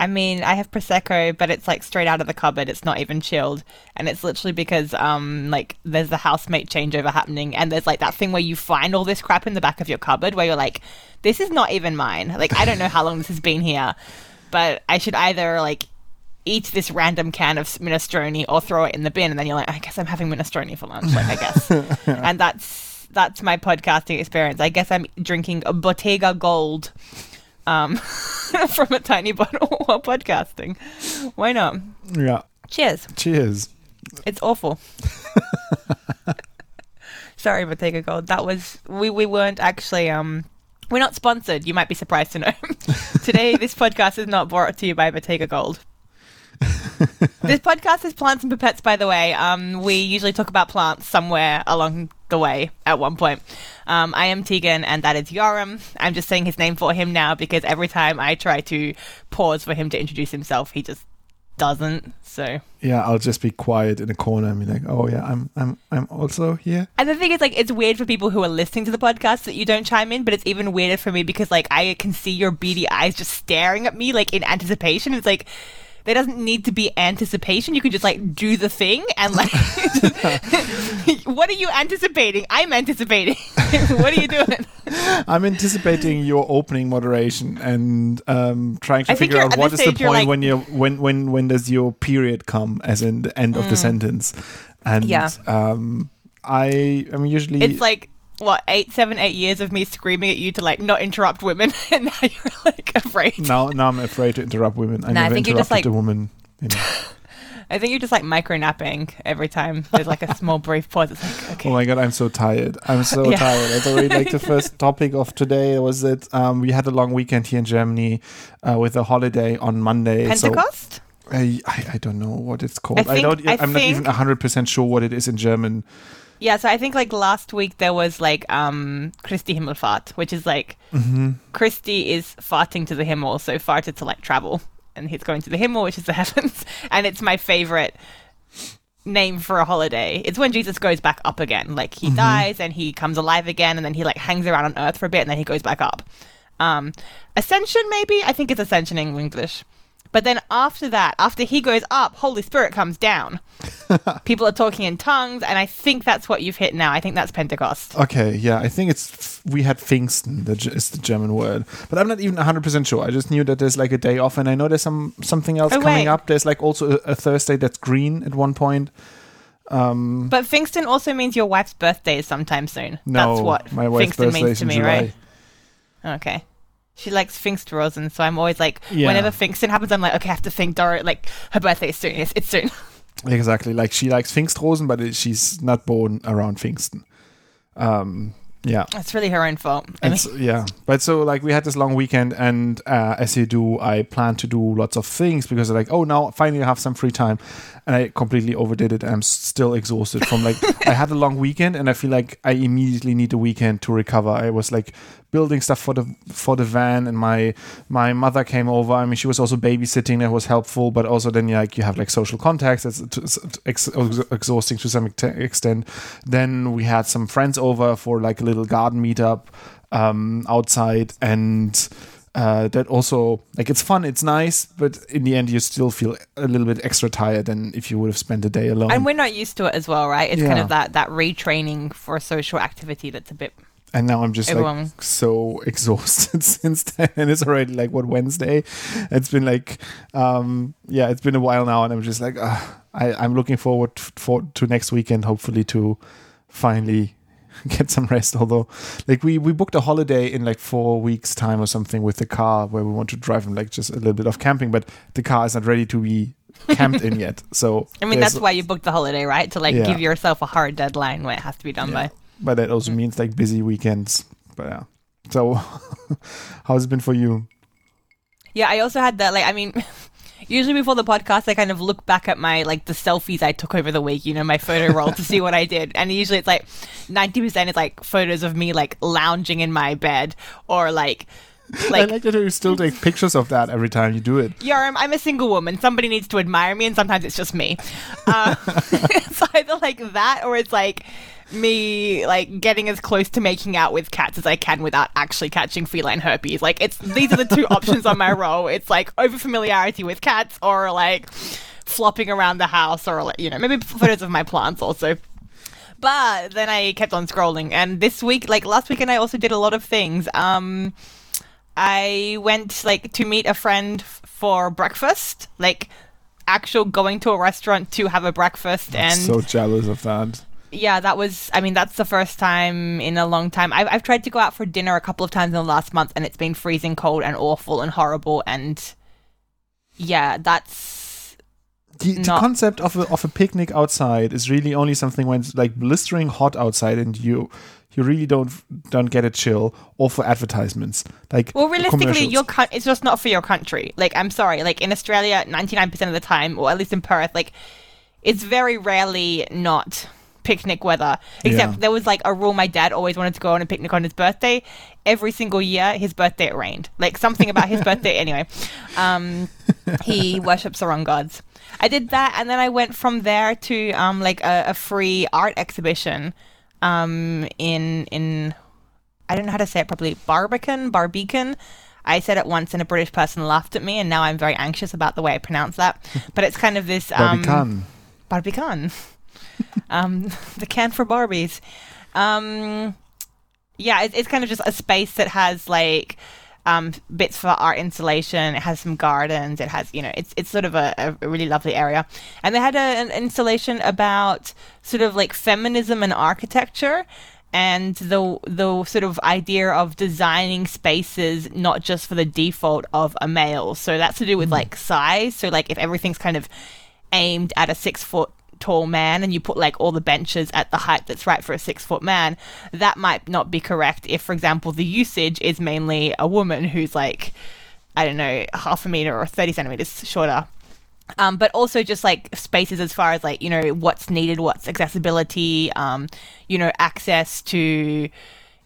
I mean, I have prosecco, but it's like straight out of the cupboard. It's not even chilled, and it's literally because um like there's the housemate changeover happening, and there's like that thing where you find all this crap in the back of your cupboard where you're like, this is not even mine. Like I don't know how long this has been here, but I should either like eat this random can of minestrone or throw it in the bin, and then you're like, I guess I'm having minestrone for lunch. Like I guess, and that's that's my podcasting experience. I guess I'm drinking a Bottega Gold um, from a tiny bottle while podcasting. Why not? Yeah. Cheers. Cheers. It's awful. Sorry, Bottega Gold. That was we we weren't actually um we're not sponsored. You might be surprised to know. Today, this podcast is not brought to you by Bottega Gold. this podcast is plants and pipettes, by the way. Um, we usually talk about plants somewhere along the way at one point. Um, I am Tegan, and that is Yoram. I'm just saying his name for him now because every time I try to pause for him to introduce himself, he just doesn't. So Yeah, I'll just be quiet in a corner and be like, "Oh yeah, I'm I'm I'm also here." And the thing is, like, it's weird for people who are listening to the podcast that you don't chime in, but it's even weirder for me because, like, I can see your beady eyes just staring at me, like, in anticipation. It's like, there doesn't need to be anticipation. You can just, like, do the thing and, like, what are you anticipating? I'm anticipating. what are you doing? I'm anticipating your opening moderation and um, trying to I figure out what is the is the you're point like- when you when when when does your period come, as in the end of the sentence. And Mm. Yeah. um, I am usually It's like, what, eight, seven, eight years of me screaming at you to, like, not interrupt women, and now you're, like, afraid. now now I'm afraid to interrupt women. I I never think you're just, like- a woman. You know. I think you're just, like, micro napping every time there's, like, a small brief pause. It's like, okay. Oh my god, I'm so tired. I'm so Yeah. tired. It's already like the first topic of today was that um, we had a long weekend here in Germany uh, with a holiday on Monday. so- Pentecost? I, I I don't know what it's called. I, think- don't. I I'm not even think- hundred percent sure what it is in German. Yeah, so I think like last week there was like um Christi Himmelfahrt, which is like Mm-hmm. Christi is farting to the Himmel, so farted to like travel, and he's going to the Himmel, which is the heavens, and it's my favorite name for a holiday. It's when Jesus goes back up again, like he dies and he comes alive again, and then he like hangs around on Earth for a bit, and then he goes back up. Um, ascension, maybe I think it's ascension in English. But then after that, after he goes up, Holy Spirit comes down. People are talking in tongues, and I think that's what you've hit now. I think that's Pentecost. Okay, yeah, I think it's we had Pfingsten. That is the German word, but I'm not even hundred percent sure. I just knew that there's like a day off, and I know there's some something else Oh, coming wait. up. There's like also a, a Thursday that's green at one point. Um, But Pfingsten also means your wife's birthday is sometime soon. no, that's what my wife's Pfingsten birthday means to me, July. right? Okay. She likes Pfingstrosen, so I'm always like, Yeah. whenever Pfingsten happens, I'm like, okay, I have to think Dora, like, her birthday is soon. It's, it's soon. Exactly, like she likes Pfingstrosen, but it- she's not born around Pfingsten. Um, yeah. It's really her own fault. I mean, And so- yeah, but so like we had this long weekend, and uh, as you do, I plan to do lots of things because like, oh, now finally I have some free time, and I completely overdid it. I'm still exhausted from like I had a long weekend, and I feel like I immediately need a weekend to recover. I was like building stuff for the for the van, and my my mother came over. I mean, she was also babysitting. That was helpful, but also then like you have like social contacts. It's, ex- exhausting to some extent. Then we had some friends over for like a little garden meetup um, outside, and uh, that also like it's fun, it's nice, but in the end you still feel a little bit extra tired than if you would have spent a day alone. and we're not used to it as well, right? It's kind of that, that retraining for social activity that's a bit. and now I'm just Everyone- like so exhausted since then, and it's already like what Wednesday. It's been like, um, yeah, it's been a while now, and I'm just like, uh, I, I'm looking forward for to next weekend, hopefully to finally get some rest. Although, like we we booked a holiday in like four weeks time or something with the car where we want to drive and like just a little bit of camping, but the car is not ready to be camped in yet. So I mean, that's why you booked the holiday, right? To like Yeah. give yourself a hard deadline when it has to be done Yeah. by. but that also mm. means like busy weekends. But yeah. So, how's it been for you? Yeah, I also had that. Like, I mean, usually before the podcast, I kind of look back at my like the selfies I took over the week. You know, my photo roll to see what I did, and usually it's like ninety percent is like photos of me like lounging in my bed or like. like, I Like, like that you still take pictures of that every time you do it. yeah, I'm, I'm a single woman. Somebody needs to admire me, and sometimes it's just me. Uh, it's either like that, or it's like me like getting as close to making out with cats as I can without actually catching feline herpes. Like it's these are the two options on my roll. It's like over familiarity with cats or like flopping around the house or like, you know maybe photos of my plants also. But then I kept on scrolling, and this week, like last weekend, I also did a lot of things. Um, I went like to meet a friend f- for breakfast, like actual going to a restaurant to have a breakfast, and so jealous of that. Yeah, that was. I mean, that's the first time in a long time. I've I've tried to go out for dinner a couple of times in the last month, and it's been freezing cold and awful and horrible. And yeah, that's The, the concept of a, of a picnic outside is really only something when it's like blistering hot outside and you you really don't don't get a chill or for advertisements like well, realistically, your coun- it's just not for your country. Like, I'm sorry, like in Australia, ninety nine percent of the time, or at least in Perth, like it's very rarely not picnic weather. Except Yeah. there was like a rule my dad always wanted to go on a picnic on his birthday. Every single year, his birthday it rained. Like something about his birthday. Anyway, um, he worships the wrong gods. I did that, and then I went from there to um, like a, a free art exhibition um, in in I don't know how to say it properly. Barbican, Barbican. I said it once, and a British person laughed at me, and now I'm very anxious about the way I pronounce that. But it's kind of this um, Barbican. Barbican. um, the can for Barbies. Um, yeah, it's, it's kind of just a space that has like um, bits for art installation. It has some gardens. It has, you know, it's it's sort of a, a really lovely area. And they had a, an installation about sort of like feminism and architecture. And the the sort of idea of designing spaces not just for the default of a male, so that's to do with like size. So like if everything's kind of aimed at a six foot tall man and you put like all the benches at the height that's right for a six foot man, that might not be correct if, for example, the usage is mainly a woman who's like, I don't know, half a meter or 30 centimeters shorter. Um, but also just like spaces as far as like, you know, what's needed, what's accessibility, um, you know, access to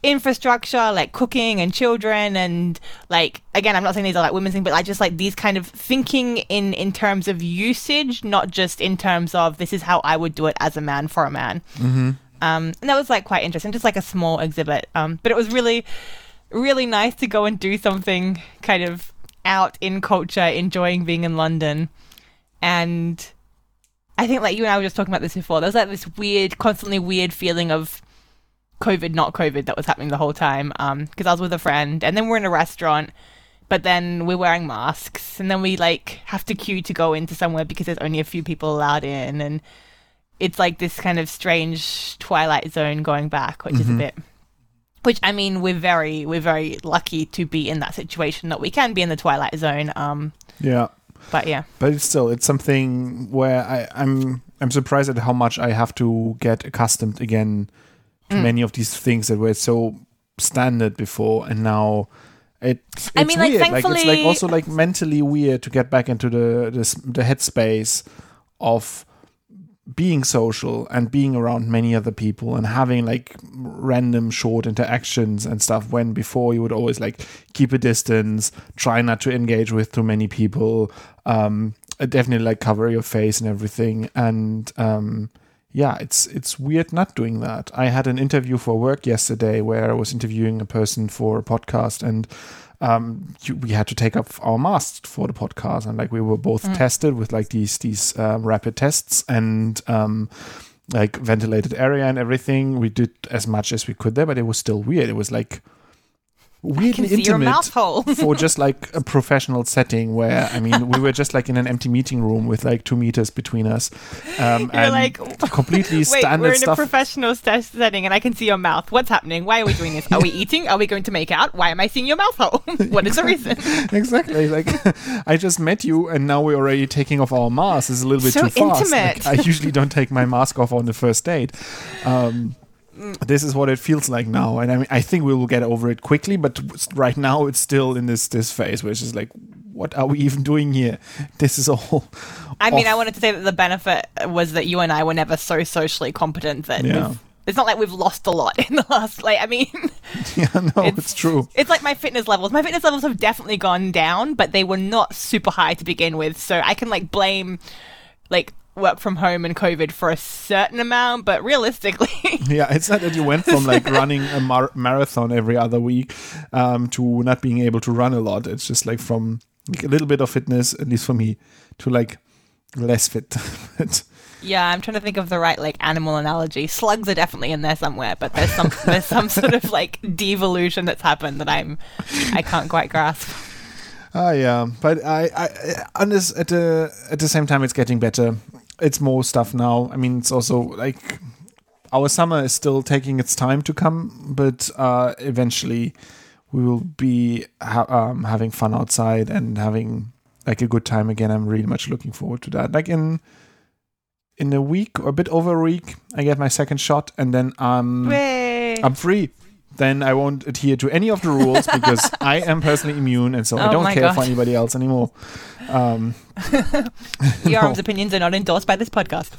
infrastructure like cooking and children and like again i'm not saying these are like women's things but like just like these kind of thinking in in terms of usage not just in terms of this is how i would do it as a man for a man. Mm-hmm. um and that was like quite interesting just like a small exhibit. Um but it was really really nice to go and do something kind of out in culture enjoying being in london. And i think like you and i were just talking about this before there's like this weird constantly weird feeling of COVID, not COVID, that was happening the whole time. Because I was with a friend, and then we're in a restaurant, but then we're wearing masks, and then we like have to queue to go into somewhere because there's only a few people allowed in, and it's like this kind of strange twilight zone going back, which is a bit. Which I mean, we're very we're very lucky to be in that situation that we can be in the twilight zone. Um, yeah but yeah, but it's still it's something where I, I'm I'm surprised at how much I have to get accustomed again Mm. many of these things that were so standard before and now it, it's I mean, like, weird. like it's like also like mentally weird to get back into the the, the headspace of being social and being around many other people and having like random short interactions and stuff when before you would always like keep a distance try not to engage with too many people um definitely like cover your face and everything and um yeah it's it's weird not doing that i had an interview for work yesterday where i was interviewing a person for a podcast and um, you, we had to take off our masks for the podcast, and like we were both tested with like these these um, rapid tests and um, like ventilated area and everything. We did as much as we could there, but it was still weird. It was like I can weirdly see your intimate for just like a professional setting where I mean we were just like in an empty meeting room with like two meters between us, um, You're and like, completely Wait, standard we're in stuff. a professional st- setting, and I can see your mouth. What's happening? Why are we doing this? Are we eating? Are we going to make out? Why am I seeing your mouth hole? what is the reason? exactly. Like I just met you, and now we're already taking off our masks. It's a little bit So too fast. intimate. Like, I usually don't take my mask off on the first date. Um. This is what it feels like now, and I mean, I think we will get over it quickly. But right now, it's still in this this phase, which is like, what are we even doing here? This is all. I mean, off. I wanted to say that the benefit was that you and I were never so socially competent that Yeah. it's not like we've lost a lot in the last. Like, I mean, yeah, no, it's, true. It's like my fitness levels. My fitness levels have definitely gone down, but they were not super high to begin with. So I can like blame, like work from home and COVID for a certain amount, but realistically, yeah, it's not that you went from like running a mar- marathon every other week um, to not being able to run a lot. It's just like from like, a little bit of fitness, at least for me, to like less fit. yeah, I'm trying to think of the right like animal analogy. Slugs are definitely in there somewhere, but there's some there's some sort of like devolution that's happened that I'm I can't quite grasp. Ah, yeah, but I, I, on this at the at the same time, it's getting better it's more stuff now. I mean, it's also like our summer is still taking its time to come, but uh, eventually we will be ha- um, having fun outside and having like a good time again. I'm really much looking forward to that. Like in in a week or a bit over a week, I get my second shot, and then um, I'm free. Then I won't adhere to any of the rules because I am personally immune, and so oh I don't care God. for anybody else anymore. Um, Yoram's no. opinions are not endorsed by this podcast.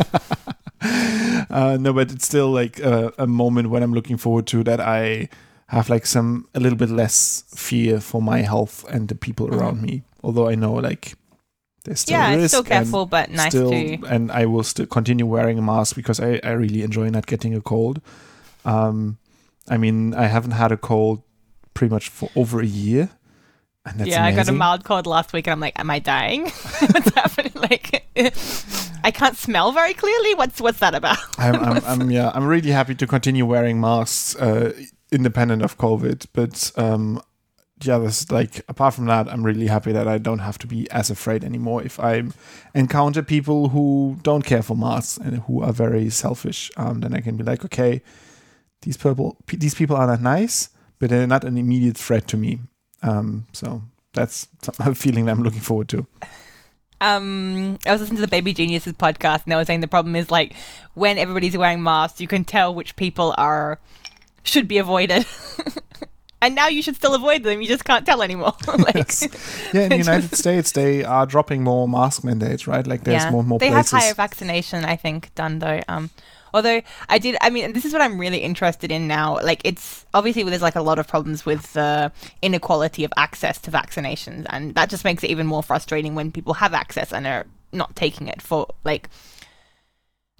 uh, no, but it's still like a, a, moment when I'm looking forward to that I have like some a little bit less fear for my health and the people mm-hmm. around me. Although I know like there's still yeah, risk still careful, but nice still, to. And I will still continue wearing a mask because I, I really enjoy not getting a cold. Um, I mean, I haven't had a cold pretty much for over a year and yeah, amazing. I got a mild cold last week, and I'm like, "Am I dying? what's happening? Like, I can't smell very clearly. What's what's that about?" I'm, I'm, I'm, yeah, I'm really happy to continue wearing masks, uh, independent of COVID. But um, yeah, this like apart from that, I'm really happy that I don't have to be as afraid anymore. If I encounter people who don't care for masks and who are very selfish, um, then I can be like, okay, these people, these people are not nice, but they're not an immediate threat to me um, so that's a feeling that I'm looking forward to. Um, I was listening to the Baby Geniuses podcast, and they were saying the problem is like when everybody's wearing masks, you can tell which people are should be avoided. and now you should still avoid them. You just can't tell anymore. like, yes. Yeah, in the United States, they are dropping more mask mandates, right? Like there's yeah, more more. They places. have higher vaccination, I think, done though. Um, Although I did, I mean, this is what I'm really interested in now. Like, it's obviously there's like a lot of problems with the inequality of access to vaccinations, and that just makes it even more frustrating when people have access and are not taking it for like.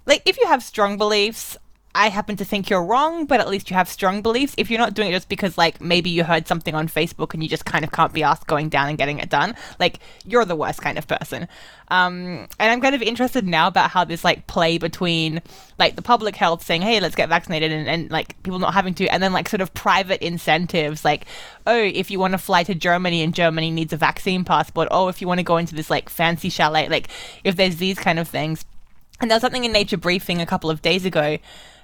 Like, if you have strong beliefs, I happen to think you're wrong, but at least you have strong beliefs. If you're not doing it just because, like, maybe you heard something on Facebook and you just kind of can't be asked going down and getting it done, like, you're the worst kind of person. Um, and I'm kind of interested now about how this, like, play between, like, the public health saying, hey, let's get vaccinated, and, and like, people not having to, and then, like, sort of private incentives, like, oh, if you want to fly to Germany and Germany needs a vaccine passport, oh, if you want to go into this, like, fancy chalet, like, if there's these kind of things. And there was something in Nature Briefing a couple of days ago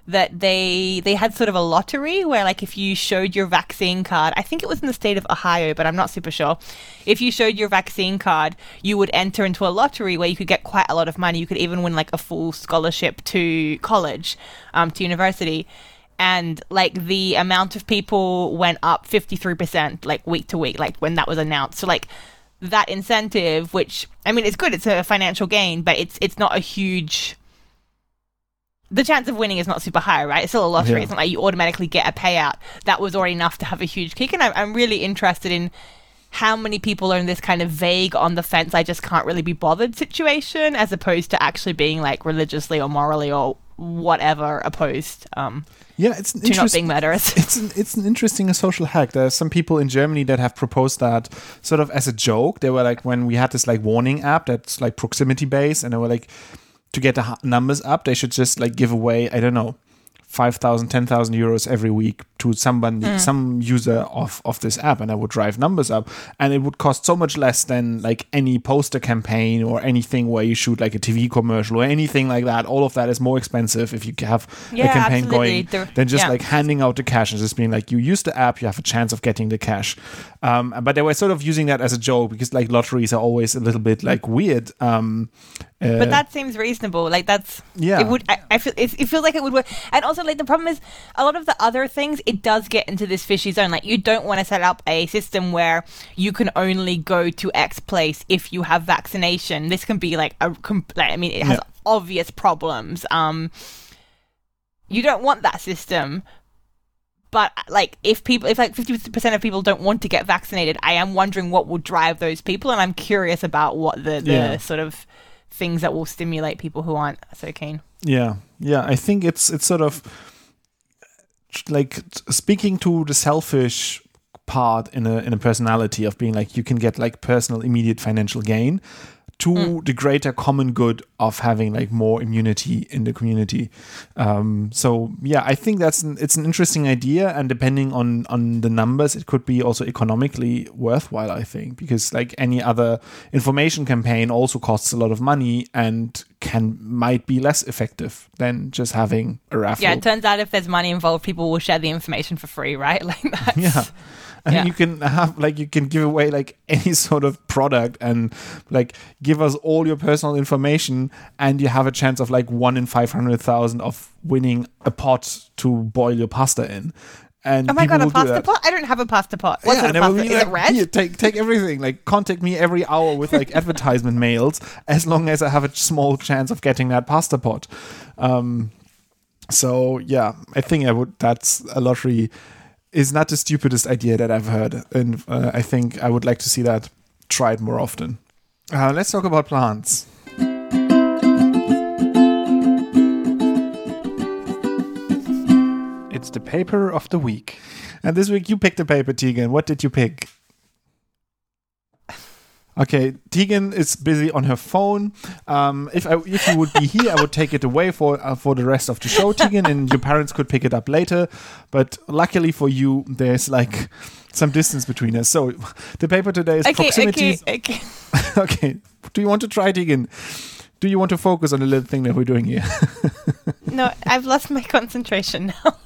that they they had sort of a lottery where like if you showed your vaccine card i think it was in the state of ohio but i'm not super sure. If you showed your vaccine card you would enter into a lottery where you could get quite a lot of money. You could even win like a full scholarship to college um, to university. And like the amount of people went up 53% like week to week like when that was announced. So like that incentive which i mean it's good. It's a financial gain but it's it's not a huge the chance of winning is not super high, right? It's still a lottery. Yeah. It's not like you automatically get a payout. That was already enough to have a huge kick. And I'm, I'm really interested in how many people are in this kind of vague on the fence, I just can't really be bothered situation, as opposed to actually being like religiously or morally or whatever opposed. Um, yeah, it's to not being murderous. It's an, it's an interesting social hack. There are some people in Germany that have proposed that sort of as a joke. They were like when we had this like warning app that's like proximity based, and they were like, to get the numbers up, they should just like give away, I don't know, 5,000, 10,000 euros every week to somebody, mm. some user of, of this app, and I would drive numbers up. And it would cost so much less than like any poster campaign or anything where you shoot like a TV commercial or anything like that. All of that is more expensive if you have yeah, a campaign absolutely. going than just yeah. like handing out the cash and just being like, you use the app, you have a chance of getting the cash. Um, but they were sort of using that as a joke because like lotteries are always a little bit like weird. Um, uh, but that seems reasonable. Like that's yeah. It would. I, I feel it, it, feels like it would work. And also, like the problem is, a lot of the other things, it does get into this fishy zone. Like you don't want to set up a system where you can only go to X place if you have vaccination. This can be like a. Like, I mean, it has yeah. obvious problems. Um, you don't want that system. But like, if people, if like fifty percent of people don't want to get vaccinated, I am wondering what will drive those people, and I'm curious about what the the yeah. sort of things that will stimulate people who aren't so keen. Yeah, yeah. I think it's it's sort of like speaking to the selfish part in a in a personality of being like you can get like personal immediate financial gain to mm. the greater common good of having like more immunity in the community. Um, so yeah, I think that's an, it's an interesting idea, and depending on on the numbers, it could be also economically worthwhile. I think because like any other information campaign also costs a lot of money and can might be less effective than just having a raffle. Yeah, it turns out if there's money involved, people will share the information for free, right? Like that's yeah. And yeah. you can have like you can give away like any sort of product and like give us all your personal information and you have a chance of like one in 500,000 of winning a pot to boil your pasta in and oh my god, a pasta pot! I don't have a pasta pot. What's yeah? A pasta? Is like, it red? Here, take take everything. Like contact me every hour with like advertisement mails, as long as I have a small chance of getting that pasta pot. Um, so yeah, I think I would. That's a lottery is not the stupidest idea that I've heard, and uh, I think I would like to see that tried more often. Uh, let's talk about plants. It's the paper of the week. And this week you picked a paper, Tegan. What did you pick? Okay, Tegan is busy on her phone. Um, if I, if you would be here, I would take it away for uh, for the rest of the show, Tegan, and your parents could pick it up later. But luckily for you, there's like some distance between us. So the paper today is okay, proximity. Okay, okay. okay. Do you want to try, Tegan? Do you want to focus on the little thing that we're doing here? no, I've lost my concentration now.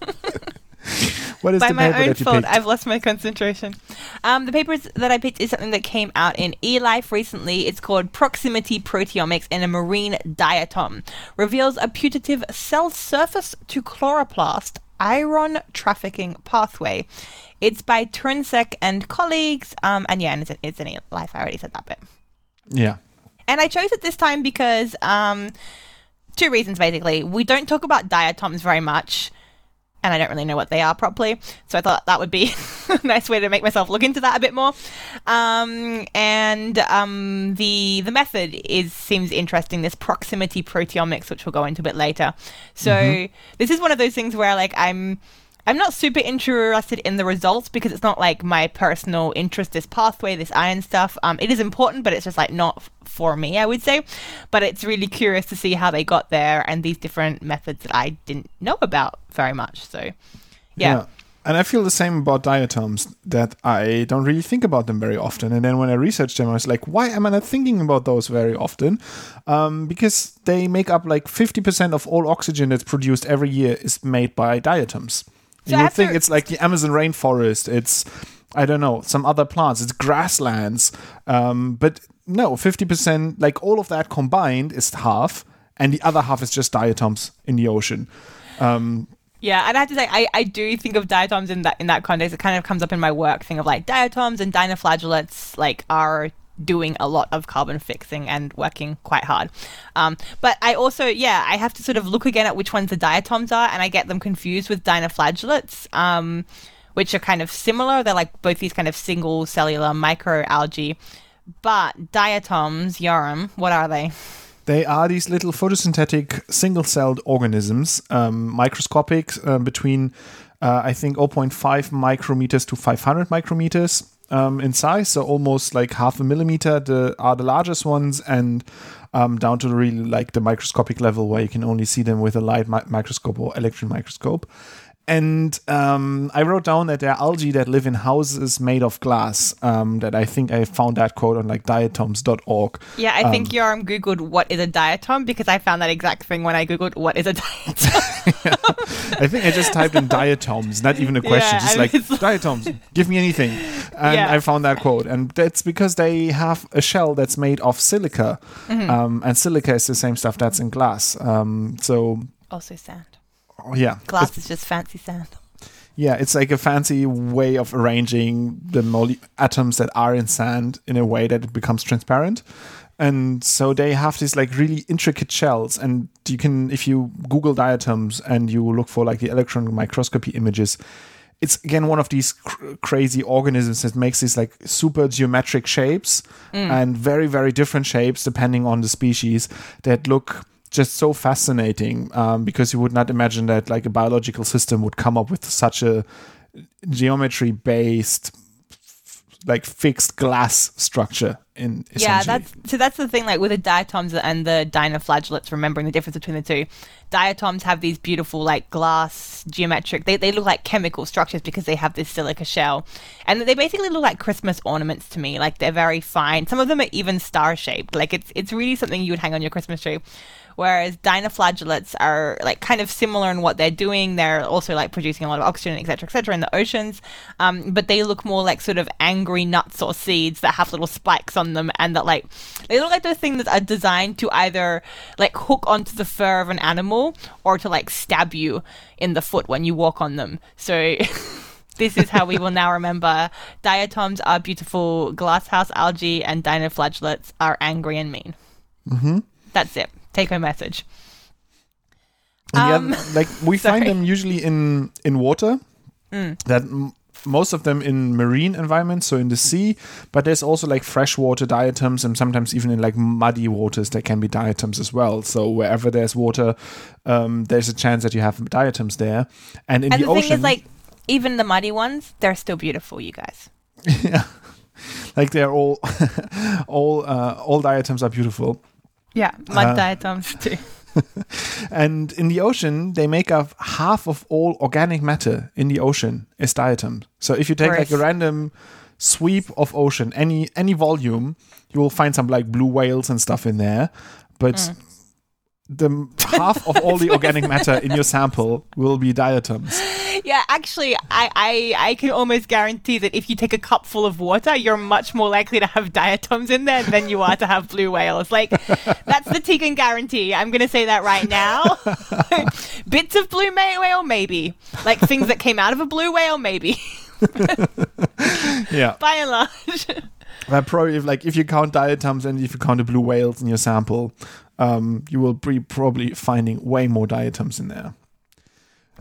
What is By the my paper own that you fault, picked? I've lost my concentration. Um, the paper that I picked is something that came out in eLife recently. It's called Proximity Proteomics in a Marine Diatom. Reveals a putative cell surface to chloroplast iron trafficking pathway. It's by Turinsek and colleagues. Um, and yeah, and it's, it's in eLife. I already said that bit. Yeah. And I chose it this time because um, two reasons basically. We don't talk about diatoms very much and I don't really know what they are properly. So I thought that would be a nice way to make myself look into that a bit more. Um, and um, the the method is seems interesting. This proximity proteomics, which we'll go into a bit later. So mm-hmm. this is one of those things where like I'm I'm not super interested in the results because it's not like my personal interest, this pathway, this iron stuff. Um, it is important, but it's just like not f- for me, I would say. But it's really curious to see how they got there and these different methods that I didn't know about very much. So, yeah. yeah. And I feel the same about diatoms that I don't really think about them very often. And then when I research them, I was like, why am I not thinking about those very often? Um, because they make up like 50% of all oxygen that's produced every year is made by diatoms. So you would think it's like the Amazon rainforest. It's I don't know some other plants. It's grasslands. Um, but no, fifty percent, like all of that combined, is half, and the other half is just diatoms in the ocean. Um, yeah, and I have to say, I, I do think of diatoms in that in that context. It kind of comes up in my work thing of like diatoms and dinoflagellates like are doing a lot of carbon fixing and working quite hard. Um, but I also, yeah, I have to sort of look again at which ones the diatoms are, and I get them confused with dinoflagellates, um, which are kind of similar. They're like both these kind of single cellular microalgae. But diatoms, Yoram, what are they? They are these little photosynthetic single celled organisms, um, microscopic, uh, between uh, I think 0.5 micrometers to 500 micrometers um, in size, so almost like half a millimeter. The are the largest ones, and um, down to really like the microscopic level where you can only see them with a light mi- microscope or electron microscope. And um, I wrote down that there are algae that live in houses made of glass. Um, that I think I found that quote on like diatoms.org. Yeah, I think um, Yoram Googled what is a diatom because I found that exact thing when I Googled what is a diatom. yeah. I think I just typed in diatoms, not even a question, yeah, just like diatoms, give me anything. And yeah. I found that quote. And that's because they have a shell that's made of silica. Mm-hmm. Um, and silica is the same stuff that's in glass. Um, so also sand yeah. Glass it's, is just fancy sand. Yeah, it's like a fancy way of arranging the mole- atoms that are in sand in a way that it becomes transparent. And so they have these like really intricate shells, and you can, if you Google diatoms and you look for like the electron microscopy images, it's again one of these cr- crazy organisms that makes these like super geometric shapes mm. and very very different shapes depending on the species that look just so fascinating um, because you would not imagine that like a biological system would come up with such a geometry based like fixed glass structure in Yeah, that's so that's the thing. Like with the diatoms and the dinoflagellates, remembering the difference between the two. Diatoms have these beautiful, like glass geometric. They they look like chemical structures because they have this silica shell, and they basically look like Christmas ornaments to me. Like they're very fine. Some of them are even star shaped. Like it's it's really something you would hang on your Christmas tree. Whereas dinoflagellates are like kind of similar in what they're doing. They're also like producing a lot of oxygen, etc., etc., in the oceans. Um, but they look more like sort of angry nuts or seeds that have little spikes on them, and that like they look like those things that are designed to either like hook onto the fur of an animal or to like stab you in the foot when you walk on them. So. This is how we will now remember diatoms are beautiful, glasshouse algae, and dinoflagellates are angry and mean. Mm-hmm. That's it. Take home message. Um, other- like we find them usually in in water. Mm. That m- most of them in marine environments, so in the sea. But there's also like freshwater diatoms, and sometimes even in like muddy waters there can be diatoms as well. So wherever there's water, um, there's a chance that you have diatoms there. And in And the, the, ocean, thing is, like, even the muddy ones, they're still beautiful, you guys. yeah, like they're all all uh, all diatoms are beautiful. Yeah, mud Uh, diatoms too. And in the ocean, they make up half of all organic matter in the ocean is diatoms. So if you take like a random sweep of ocean, any any volume, you will find some like blue whales and stuff in there. But Mm. the half of all the organic matter in your sample will be diatoms. Yeah, actually, I, I, I can almost guarantee that if you take a cup full of water, you're much more likely to have diatoms in there than you are to have blue whales. Like, that's the Tegan guarantee. I'm going to say that right now. Bits of blue whale, maybe. Like, things that came out of a blue whale, maybe. Yeah, By and large. but probably if like if you count diatoms and if you count the blue whales in your sample, um, you will be probably finding way more diatoms in there.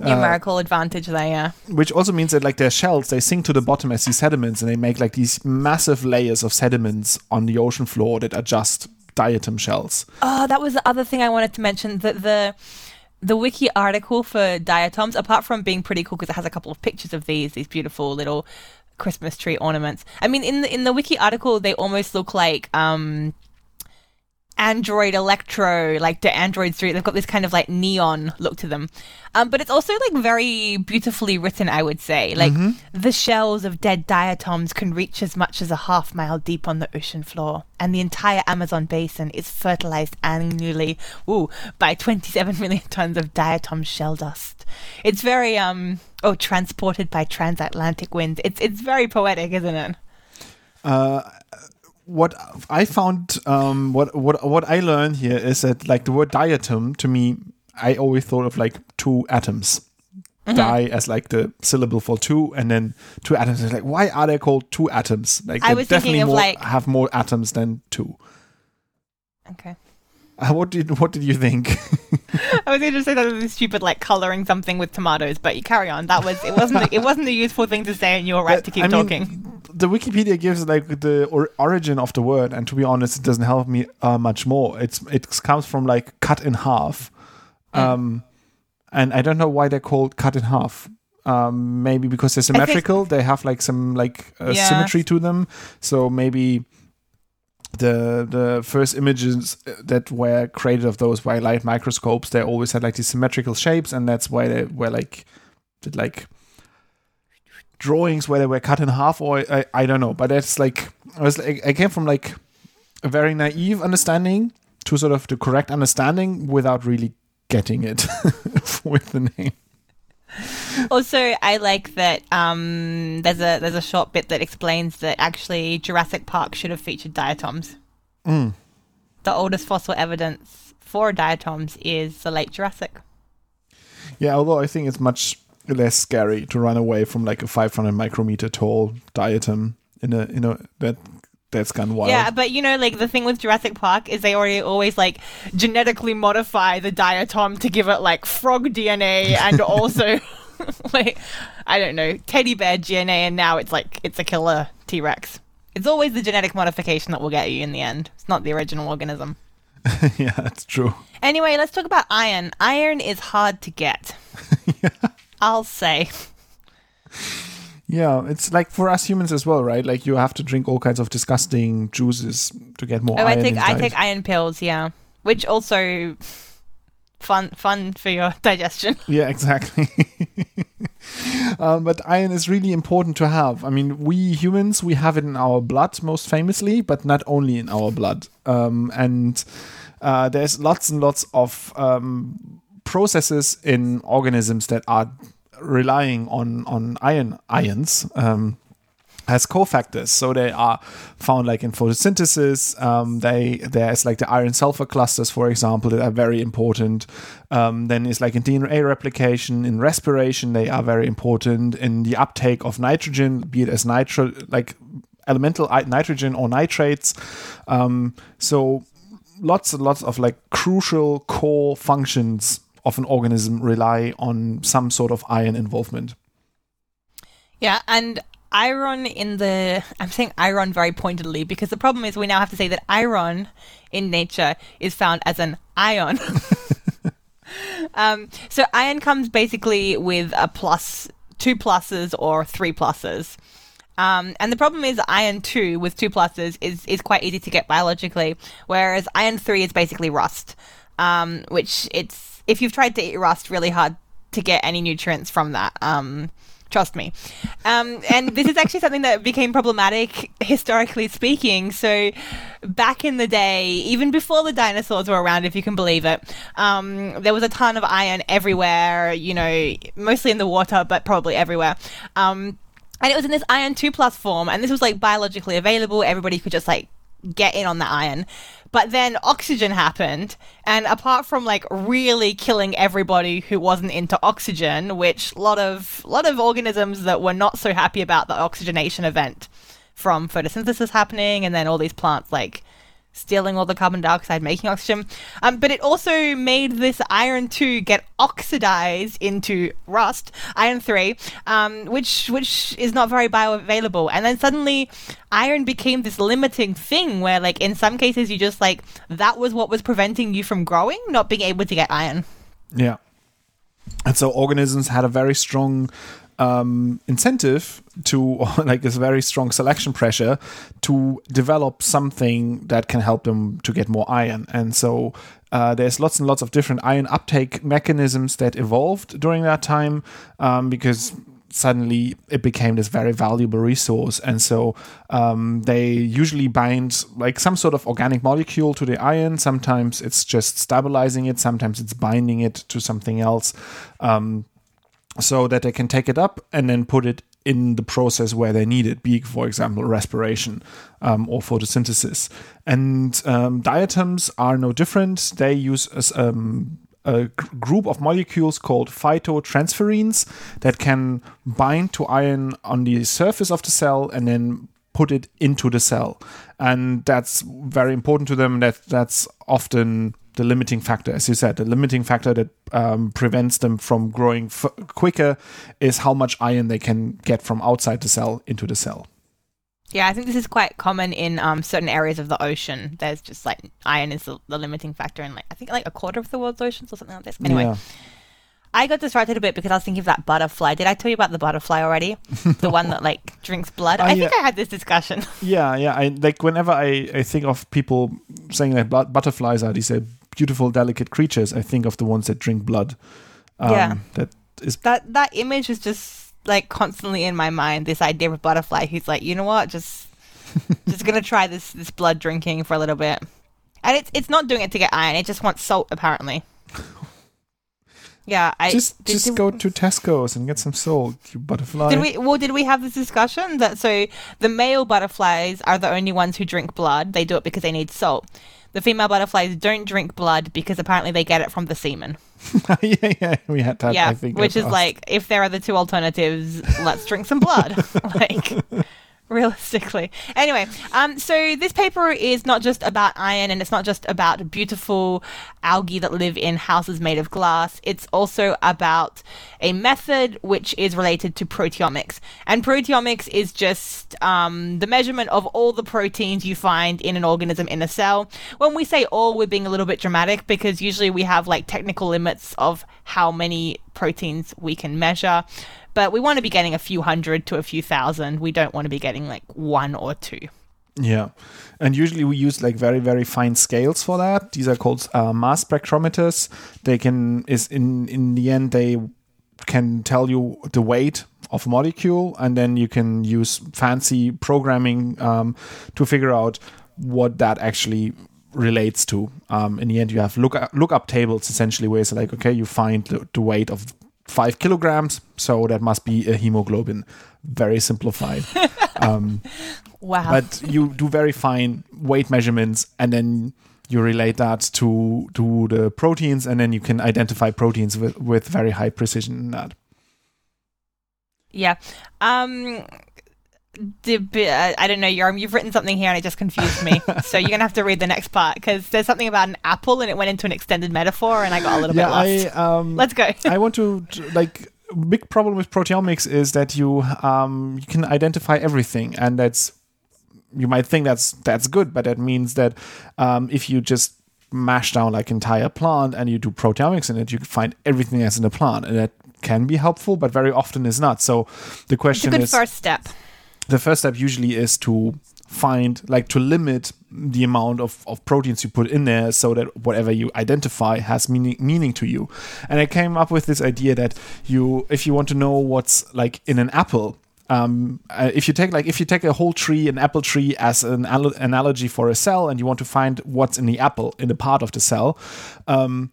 Uh, Numerical advantage there, yeah. which also means that like their shells they sink to the bottom as these sediments and they make like these massive layers of sediments on the ocean floor that are just diatom shells Oh, that was the other thing I wanted to mention. That the the wiki article for diatoms, apart from being pretty cool because it has a couple of pictures of these these beautiful little Christmas tree ornaments. I mean, in the in the wiki article, they almost look like um. Android Electro, like the Android 3, they've got this kind of like neon look to them. Um, but it's also like very beautifully written, I would say. Like hmm the shells of dead diatoms can reach as much as a half mile deep on the ocean floor, and the entire Amazon basin is fertilized annually ooh, by 27 million tons of diatom shell dust. It's very um oh transported by transatlantic winds. It's it's very poetic, isn't it? What i found um what what what i learned here is that like the word diatom to me i always thought of like two atoms Mm-hmm. Di as like the syllable for two, and then two atoms. It's like, why are they called two atoms? Like, I they definitely of, more, like- have more atoms than two. Okay. Uh, what did what did you think? I was going to say that was stupid, like coloring something with tomatoes, but you carry on. That was it. wasn't It wasn't a useful thing to say, and you're right to keep I mean, talking. the Wikipedia gives like the or- origin of the word, and to be honest, it doesn't help me uh, much more. It's it comes from like cut in half, um, and I don't know why they're called cut in half. Um, maybe because they're think- symmetrical, they have like some like uh, Yeah. symmetry to them. So maybe the the first images uh, that were created of those by light microscopes, they always had like these symmetrical shapes, and that's why they were like did like drawings where they were cut in half, or I, I don't know. But that's like I was like, I came from like a very naive understanding to sort of the correct understanding without really getting it with the name. Also, I like that um, there's a there's a short bit that explains that actually Jurassic Park should have featured diatoms. Mm. The oldest fossil evidence for diatoms is the late Jurassic. Yeah, although I think it's much less scary to run away from like a 500 micrometer tall diatom in a you know that that's gone wild. Yeah, but you know, like the thing with Jurassic Park is they already always like genetically modify the diatom to give it like frog DNA and also like I don't know, teddy bear DNA, and now it's like it's a killer T Rex. It's always the genetic modification that will get you in the end. It's not the original organism. yeah, that's true. Anyway, let's talk about iron. Iron is hard to get. I'll say. Yeah, it's like for us humans as well, right? Like you have to drink all kinds of disgusting juices to get more Oh, iron. I take I take iron pills, yeah. Which also fun fun for your digestion. Yeah, exactly. um, but iron is really important to have. I mean, we humans, we have it in our blood most famously, but not only in our blood. Um, and uh, there's lots and lots of um, processes in organisms that are relying on on iron ions. Um, as cofactors. So they are found like in photosynthesis. Um, they there's like the iron sulfur clusters, for example, that are very important. Um, then it's like in DNA replication, in respiration, they are very important. In the uptake of nitrogen, be it as nitro like elemental nitrogen or nitrates. Um, so lots and lots of like crucial core functions of an organism rely on some sort of iron involvement. Yeah, and iron in the I'm saying iron very pointedly because the problem is we now have to say that iron in nature is found as an ion. um, so iron comes basically with a plus, two pluses or three pluses. Um, and the problem is iron two with two pluses is is quite easy to get biologically, whereas iron three is basically rust, um, which it's if you've tried to eat rust, really hard to get any nutrients from that. Um, trust me. Um, and this is actually something that became problematic historically speaking. So, back in the day, even before the dinosaurs were around, if you can believe it, um, there was a ton of iron everywhere, you know, mostly in the water, but probably everywhere. Um, and it was in this iron 2 plus form, and this was like biologically available. Everybody could just like get in on the iron. But then oxygen happened, and apart from like really killing everybody who wasn't into oxygen, which a lot of lot of organisms that were not so happy about the oxygenation event from photosynthesis happening, and then all these plants like stealing all the carbon dioxide, making oxygen. Um, but it also made this iron two get oxidized into rust, iron three, um, which which is not very bioavailable. And then suddenly, iron became this limiting thing where, like, in some cases, you just like that was what was preventing you from growing, not being able to get iron. Yeah. And so organisms had a very strong um, incentive to, like this very strong selection pressure to develop something that can help them to get more iron. And so uh, there's lots and lots of different iron uptake mechanisms that evolved during that time um, because suddenly it became this very valuable resource. And so um, they usually bind like some sort of organic molecule to the iron. Sometimes it's just stabilizing it. Sometimes it's binding it to something else. Um, so that they can take it up and then put it in the process where they need it, be for example, respiration um, or photosynthesis. And um, diatoms are no different. They use a, um, a group of molecules called phytotransferrins that can bind to iron on the surface of the cell and then put it into the cell. And that's very important to them. That that's often the limiting factor, as you said, the limiting factor that um, prevents them from growing f- quicker is how much iron they can get from outside the cell into the cell. Yeah, I think this is quite common in um, certain areas of the ocean. There's just like iron is the, the limiting factor in like I think like a quarter of the world's oceans or something like this. Anyway, Yeah. I got distracted a bit because I was thinking of that butterfly. Did I tell you about the butterfly already? the one that like drinks blood. Oh, I yeah. think I had this discussion. Yeah, yeah. I like whenever I, I think of people saying that butterflies are these uh, beautiful, delicate creatures. I think of the ones that drink blood. Um, Yeah. That is that that image is just like constantly in my mind. This idea of a butterfly who's like, you know what, just just gonna try this this blood drinking for a little bit, and it's it's not doing it to get iron. It just wants salt apparently. Yeah, I just did- just did- go to Tesco's and get some salt, you butterfly. Did we? Well, did we have this discussion that so the male butterflies are the only ones who drink blood? They do it because they need salt. The female butterflies don't drink blood because apparently they get it from the semen. Oh, yeah, yeah, we had that. yeah, I think which is like if there are the two alternatives, let's drink some blood. like, realistically. Anyway, um, so this paper is not just about iron and it's not just about beautiful algae that live in houses made of glass. It's also about a method which is related to proteomics. And proteomics is just um, the measurement of all the proteins you find in an organism in a cell. When we say all, we're being a little bit dramatic because usually we have like technical limits of how many proteins we can measure but we want to be getting a few hundred to a few thousand. We don't want to be getting like one or two. Yeah, and usually we use like very very fine scales for that. These are called uh, mass spectrometers. They can is in in the end they can tell you the weight of molecule, and then you can use fancy programming um, to figure out what that actually relates to. Um, in the end, you have look lookup tables essentially, where it's like okay, you find the, the weight of five kilograms, so that must be a hemoglobin. Very simplified. um, wow. But you do very fine weight measurements, and then you relate that to to the proteins, and then you can identify proteins with with very high precision in that. Yeah. Um, I don't know, Yoram, you've written something here and it just confused me. so you're going to have to read the next part because there's something about an apple and it went into an extended metaphor and I got a little yeah, bit lost. I, um, Let's go. I want to, like, big problem with proteomics is that you um, you can identify everything and that's you might think that's that's good but that means that um, if you just mash down like entire plant and you do proteomics in it you can find everything that's in the plant and that can be helpful but very often is not so the question it's a good is first step the first step usually is to find like to limit the amount of, of proteins you put in there so that whatever you identify has meaning meaning to you. And i came up with this idea that you if you want to know what's like in an apple um, uh, if you take like if you take a whole tree an apple tree as an al- analogy for a cell and you want to find what's in the apple in the part of the cell um,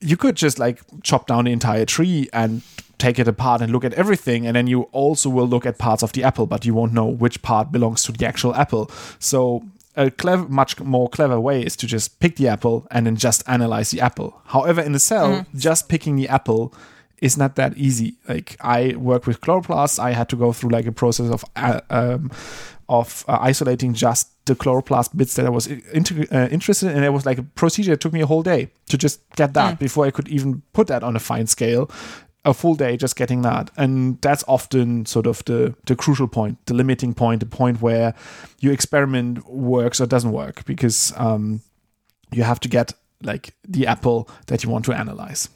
you could just like chop down the entire tree and take it apart and look at everything and then you also will look at parts of the apple but you won't know which part belongs to the actual apple so a clever much more clever way is to just pick the apple and then just analyze the apple however in the cell mm-hmm. just picking the apple is not that easy like i work with chloroplasts i had to go through like a process of uh, um, of uh, isolating just the chloroplast bits that I was inter- uh, interested in. And it was like a procedure. It took me a whole day to just get that mm. before I could even put that on a fine scale a full day just getting that. And that's often sort of the the crucial point the limiting point the point where your experiment works or doesn't work because um, you have to get like the apple that you want to analyze.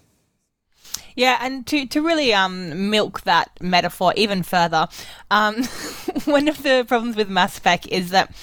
Yeah, and to, to really um, milk that metaphor even further, um, one of the problems with mass spec is that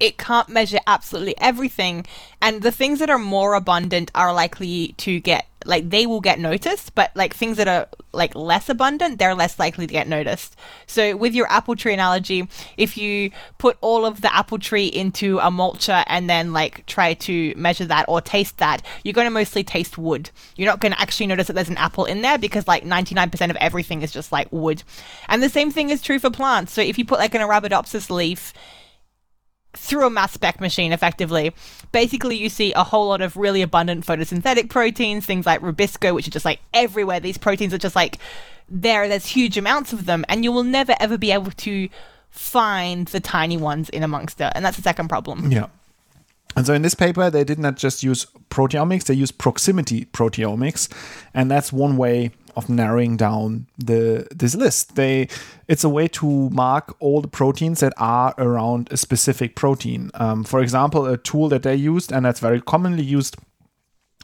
it can't measure absolutely everything, and the things that are more abundant are likely to get like they will get noticed, but like things that are like less abundant, they're less likely to get noticed. So with your apple tree analogy, if you put all of the apple tree into a mulcher and then like try to measure that or taste that, you're going to mostly taste wood. You're not going to actually notice that there's an apple in there because like 99% of everything is just like wood. And the same thing is true for plants. So if you put like an Arabidopsis leaf through a mass spec machine effectively. Basically, you see a whole lot of really abundant photosynthetic proteins, things like rubisco, which are just like everywhere. These proteins are just like there, there's huge amounts of them, and you will never ever be able to find the tiny ones in amongst it. And that's the second problem. Yeah. And so in this paper, they did not just use proteomics, they used proximity proteomics. And that's one way of narrowing down the this list. They it's a way to mark all the proteins that are around a specific protein. Um, for example, a tool that they used and that's very commonly used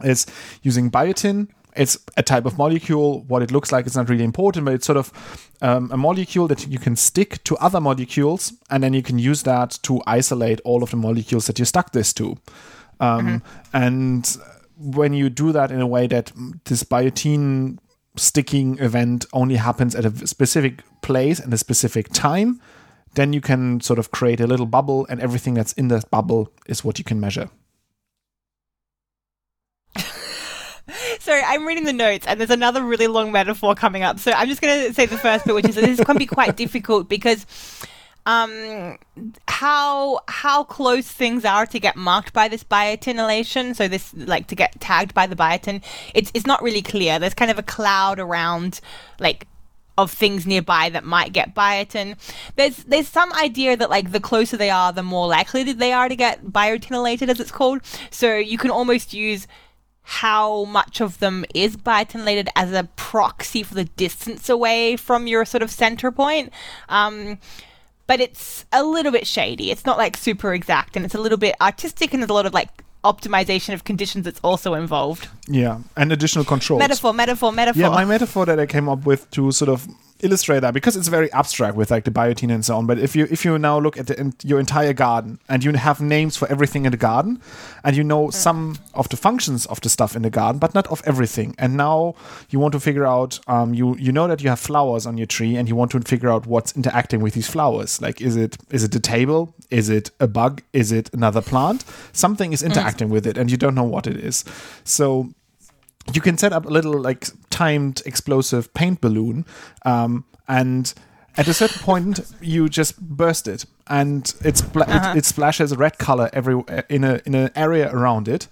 is using biotin. It's a type of molecule. What it looks like is not really important, but it's sort of um, a molecule that you can stick to other molecules, and then you can use that to isolate all of the molecules that you stuck this to. Um, mm-hmm. And when you do that in a way that this biotin sticking event only happens at a specific place and a specific time, then you can sort of create a little bubble, and everything that's in that bubble is what you can measure. Sorry, I'm reading the notes, and there's another really long metaphor coming up. So I'm just going to say the first bit, which is this to be quite difficult because um, how how close things are to get marked by this biotinylation. So this like to get tagged by the biotin. It's it's not really clear. There's kind of a cloud around like of things nearby that might get biotin. There's there's some idea that like the closer they are, the more likely they are to get biotinylated, as it's called. So you can almost use how much of them is biotinylated as a proxy for the distance away from your sort of center point. Um, but it's a little bit shady. It's not like super exact, and it's a little bit artistic, and there's a lot of like optimization of conditions that's also involved. Yeah, and additional controls. Metaphor, metaphor, metaphor. Yeah, my metaphor that I came up with to sort of illustrate that because it's very abstract with like the biotin and so on. But if you if you now look at the, in, your entire garden and you have names for everything in the garden, and you know mm. some of the functions of the stuff in the garden, but not of everything, and now you want to figure out um, you you know that you have flowers on your tree, and you want to figure out what's interacting with these flowers. Like is it is it the table? Is it a bug? Is it another plant? Something is mm. interacting mm. with it, and you don't know what it is. So you can set up a little like timed explosive paint balloon um, and at a certain point you just burst it and it's uh-huh. it, it, splashes red color every in a in an area around it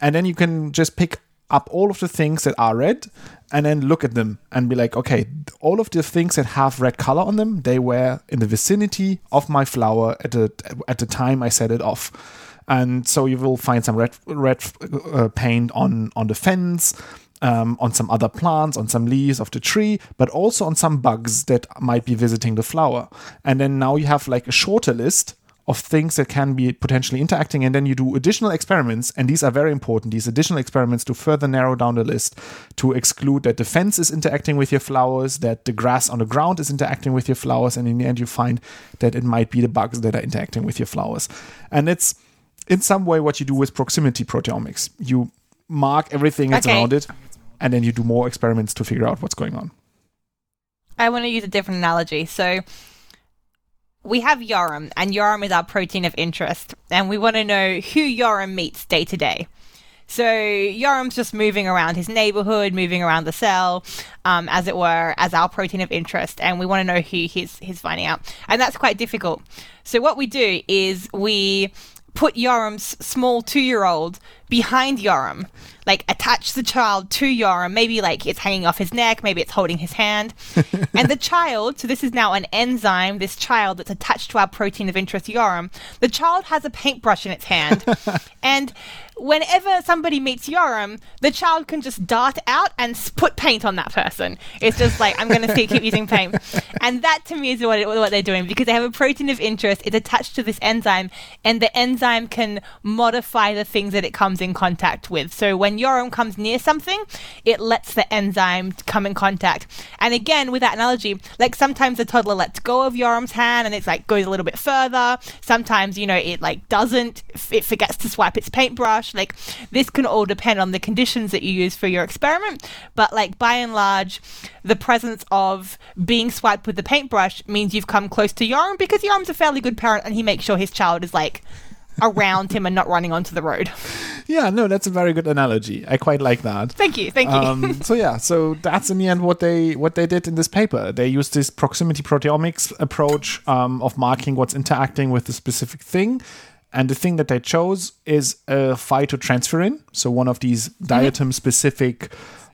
and then you can just pick up all of the things that are red and then look at them and be like okay all of the things that have red color on them they were in the vicinity of my flower at the at the time I set it off and so you will find some red red uh, paint on on the fence um, on some other plants, on some leaves of the tree, but also on some bugs that might be visiting the flower. And then now you have like a shorter list of things that can be potentially interacting, and then you do additional experiments, and these are very important. These additional experiments to further narrow down the list to exclude that the fence is interacting with your flowers, that the grass on the ground is interacting with your flowers, and in the end, you find that it might be the bugs that are interacting with your flowers. And it's in some way what you do with proximity proteomics. You mark everything that's okay. around it, and then you do more experiments to figure out what's going on. I want to use a different analogy. So we have Yoram, and Yoram is our protein of interest, and we want to know who Yoram meets day to day. So Yoram's just moving around his neighborhood, moving around the cell, um, as it were, as our protein of interest, and we want to know who he's he's finding out, and that's quite difficult. So what we do is we put Yoram's small two year old behind Yoram, like attach the child to Yoram. Maybe like it's hanging off his neck, maybe it's holding his hand. and the child, so this is now an enzyme, this child that's attached to our protein of interest, Yoram, the child has a paintbrush in its hand. and whenever somebody meets Yoram, the child can just dart out and put paint on that person. It's just like, I'm going to keep using paint. And that to me is what, it, what they're doing because they have a protein of interest. It's attached to this enzyme, and the enzyme can modify the things that it comes in contact with. So when Yoram comes near something, it lets the enzyme come in contact. And again, with that analogy, like sometimes the toddler lets go of Yoram's hand and it's like goes a little bit further. Sometimes, you know, it like doesn't, it forgets to swipe its paintbrush like this can all depend on the conditions that you use for your experiment, but like by and large, the presence of being swiped with the paintbrush means you've come close to Yoram because Yoram's a fairly good parent and he makes sure his child is like around him and not running onto the road. Yeah, no, that's a very good analogy. I quite like that. Thank you, thank you. Um, so yeah, so that's in the end what they what they did in this paper. They used this proximity proteomics approach um, of marking what's interacting with the specific thing, and the thing that they chose is a phytotransferrin, so one of these mm-hmm. diatom specific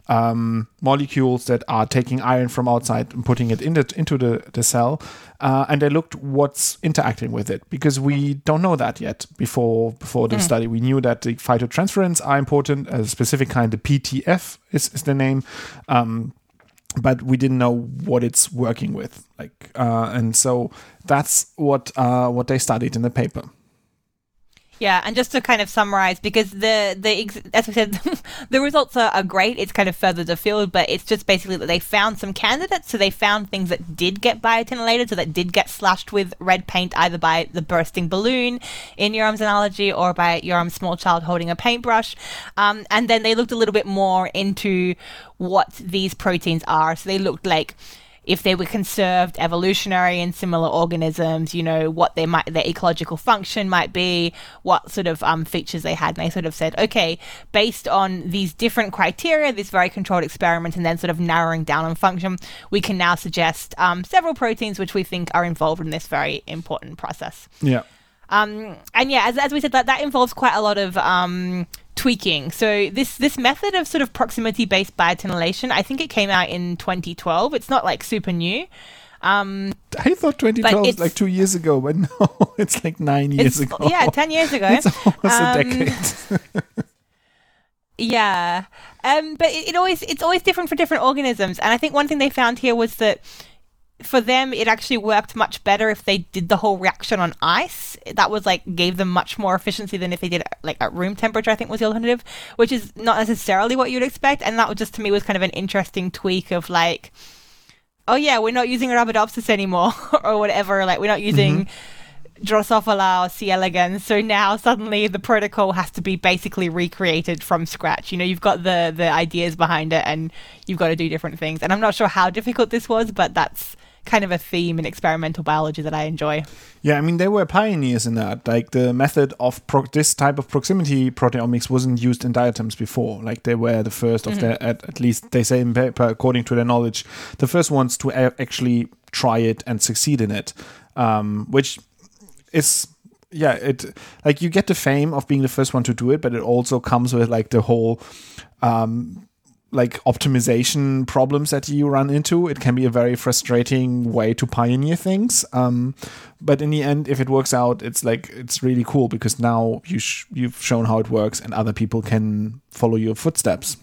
um, molecules that are taking iron from outside and putting it in the, into the, the cell. Uh, and they looked what's interacting with it because we don't know that yet before before the mm. study. We knew that the phytotransferrins are important, a specific kind, the PTF is, is the name. Um, but we didn't know what it's working with, like, uh, and so that's what uh, what they studied in the paper. Yeah, and just to kind of summarize, because the the as we said, the results are, are great. It's kind of further afield, but it's just basically that they found some candidates. So they found things that did get biotinylated, so that did get slashed with red paint, either by the bursting balloon in Yoram's analogy or by Yoram's small child holding a paintbrush. Um, and then they looked a little bit more into what these proteins are. So they looked like if they were conserved evolutionary in similar organisms, you know, what they might, their ecological function might be, what sort of um, features they had. And they sort of said, okay, based on these different criteria, this very controlled experiment, and then sort of narrowing down on function, we can now suggest um, several proteins which we think are involved in this very important process. Yeah. Um, and yeah, as, as we said, that, that involves quite a lot of um, tweaking. So this this method of sort of proximity based biotinylation, I think it came out in 2012. It's not like super new. Um, I thought 2012 was like two years ago, but no, it's like nine years ago. yeah, 10 years ago. It's almost a Um, decade. Yeah, um, but it, it always it's always different for different organisms, and I think one thing they found here was that for them it actually worked much better if they did the whole reaction on ice. That was like gave them much more efficiency than if they did it like at room temperature. I think was the alternative, which is not necessarily what you'd expect, and that was just to me was kind of an interesting tweak of like. Oh yeah, we're not using Arabidopsis anymore, or whatever. Like we're not mm-hmm. using Drosophila or C. elegans. So now suddenly the protocol has to be basically recreated from scratch. You know, you've got the the ideas behind it, and you've got to do different things. And I'm not sure how difficult this was, but that's kind of a theme in experimental biology that I enjoy. Yeah, I mean they were pioneers in that. Like the method of pro- this type of proximity proteomics wasn't used in diatoms before. Like they were the 1st of their, at, at least they say in paper, according to their knowledge, the first ones to a- actually try it and succeed in it. Um, which is yeah, it like you get the fame of being the first one to do it, but it also comes with like the whole um like optimization problems that you run into. It can be a very frustrating way to pioneer things. Um, but in the end, if it works out, it's like it's really cool because now you sh- you've shown how it works, and other people can follow your footsteps.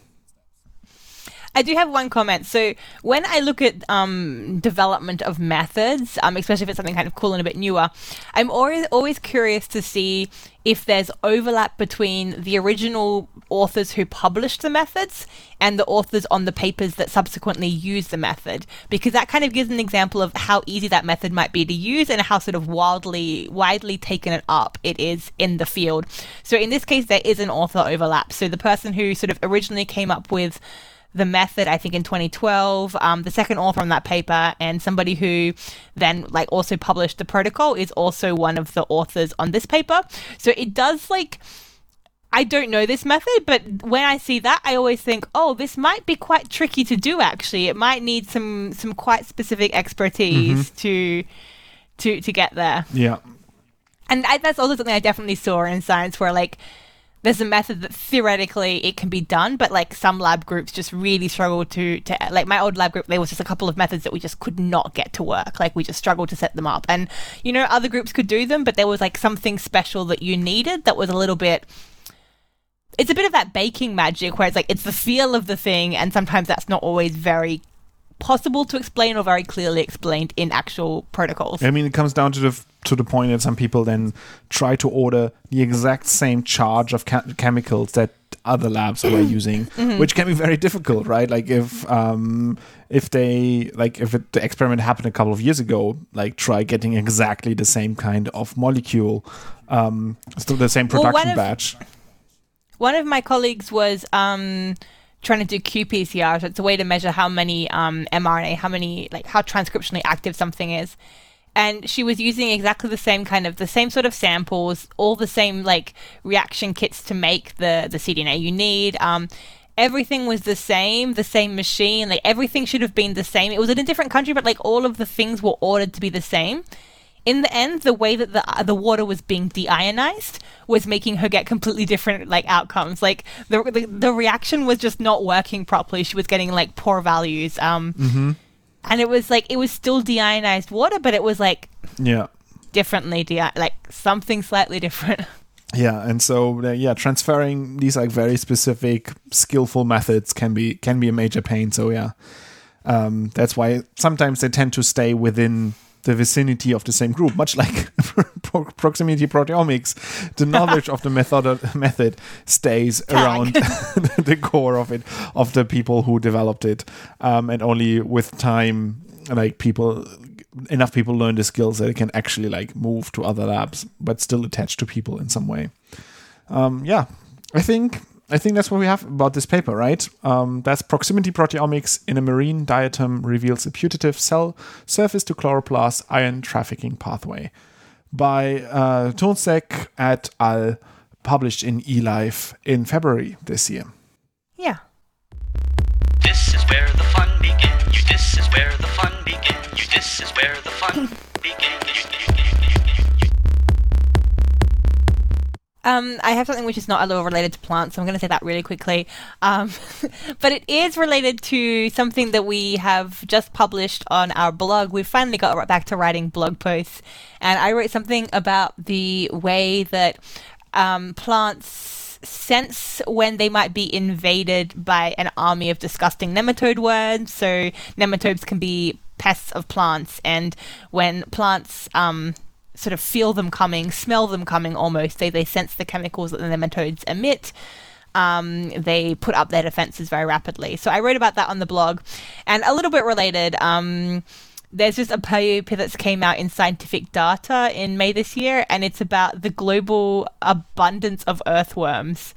I do have one comment. So when I look at um, development of methods, um, especially if it's something kind of cool and a bit newer, I'm always always curious to see if there's overlap between the original authors who published the methods and the authors on the papers that subsequently use the method, because that kind of gives an example of how easy that method might be to use and how sort of wildly widely taken it up it is in the field. So in this case, there is an author overlap. So the person who sort of originally came up with the method i think in 2012 um, the second author on that paper and somebody who then like also published the protocol is also one of the authors on this paper so it does like I don't know this method, but when I see that, I always think, oh, this might be quite tricky to do. Actually, it might need some some quite specific expertise to to to get there. Yeah, And I, that's also something I definitely saw in science, where like there's a method that theoretically it can be done, but like some lab groups just really struggle to to like my old lab group. There was just a couple of methods that we just could not get to work. Like we just struggled to set them up, and you know other groups could do them, but there was like something special that you needed that was a little bit. It's a bit of that baking magic where it's like it's the feel of the thing, and sometimes that's not always very possible to explain or very clearly explained in actual protocols. I mean, it comes down to the to the point that some people then try to order the exact same charge of ca- chemicals that other labs were using, which can be very difficult, right? Like if um, if they like if it, the experiment happened a couple of years ago, like try getting exactly the same kind of molecule, um, still the same Well, production of- batch. One of my colleagues was um, trying to do qPCR, so it's a way to measure how many um, mRNA, how many like how transcriptionally active something is. And she was using exactly the same kind of the same sort of samples, all the same like reaction kits to make the the cDNA you need. Um, everything was the same, the same machine, like everything should have been the same. It was in a different country, but like all of the things were ordered to be the same in the end, the way that the the water was being deionized was making her get completely different like outcomes. Like the the, the reaction was just not working properly. She was getting like poor values. Um, and it was like it was still deionized water, but it was like Yeah. differently de like something slightly different. Yeah, and so uh, yeah, transferring these like very specific, skillful methods can be can be a major pain. So yeah, um, that's why sometimes they tend to stay within the vicinity of the same group, much like pro- proximity proteomics. The knowledge of the method method stays around the core of it, of the people who developed it, um, and only with time, like people enough people learn the skills that they can actually like move to other labs, but still attached to people in some way. Um, yeah, I think I think that's what we have about this paper, right? Um, that's proximity proteomics in a marine diatom reveals a putative cell surface to chloroplast iron trafficking pathway by uh, Turnšek et al. Published in eLife in February this year. Yeah. This is where the fun begins. You, this is where the fun begins. You, this is where the fun Um, I have something which is not at all related to plants, so I'm going to say that really quickly. Um, but it is related to something that we have just published on our blog. We've finally got right back to writing blog posts, and I wrote something about the way that um, plants sense when they might be invaded by an army of disgusting nematode worms. So nematodes can be pests of plants, and when plants um, sort of feel them coming, smell them coming almost. They they sense the chemicals that the nematodes emit. Um, they put up their defenses very rapidly. So I wrote about that on the blog, and a little bit related. Um, there's just a paper that's came out in Scientific Data in May this year, and it's about the global abundance of earthworms.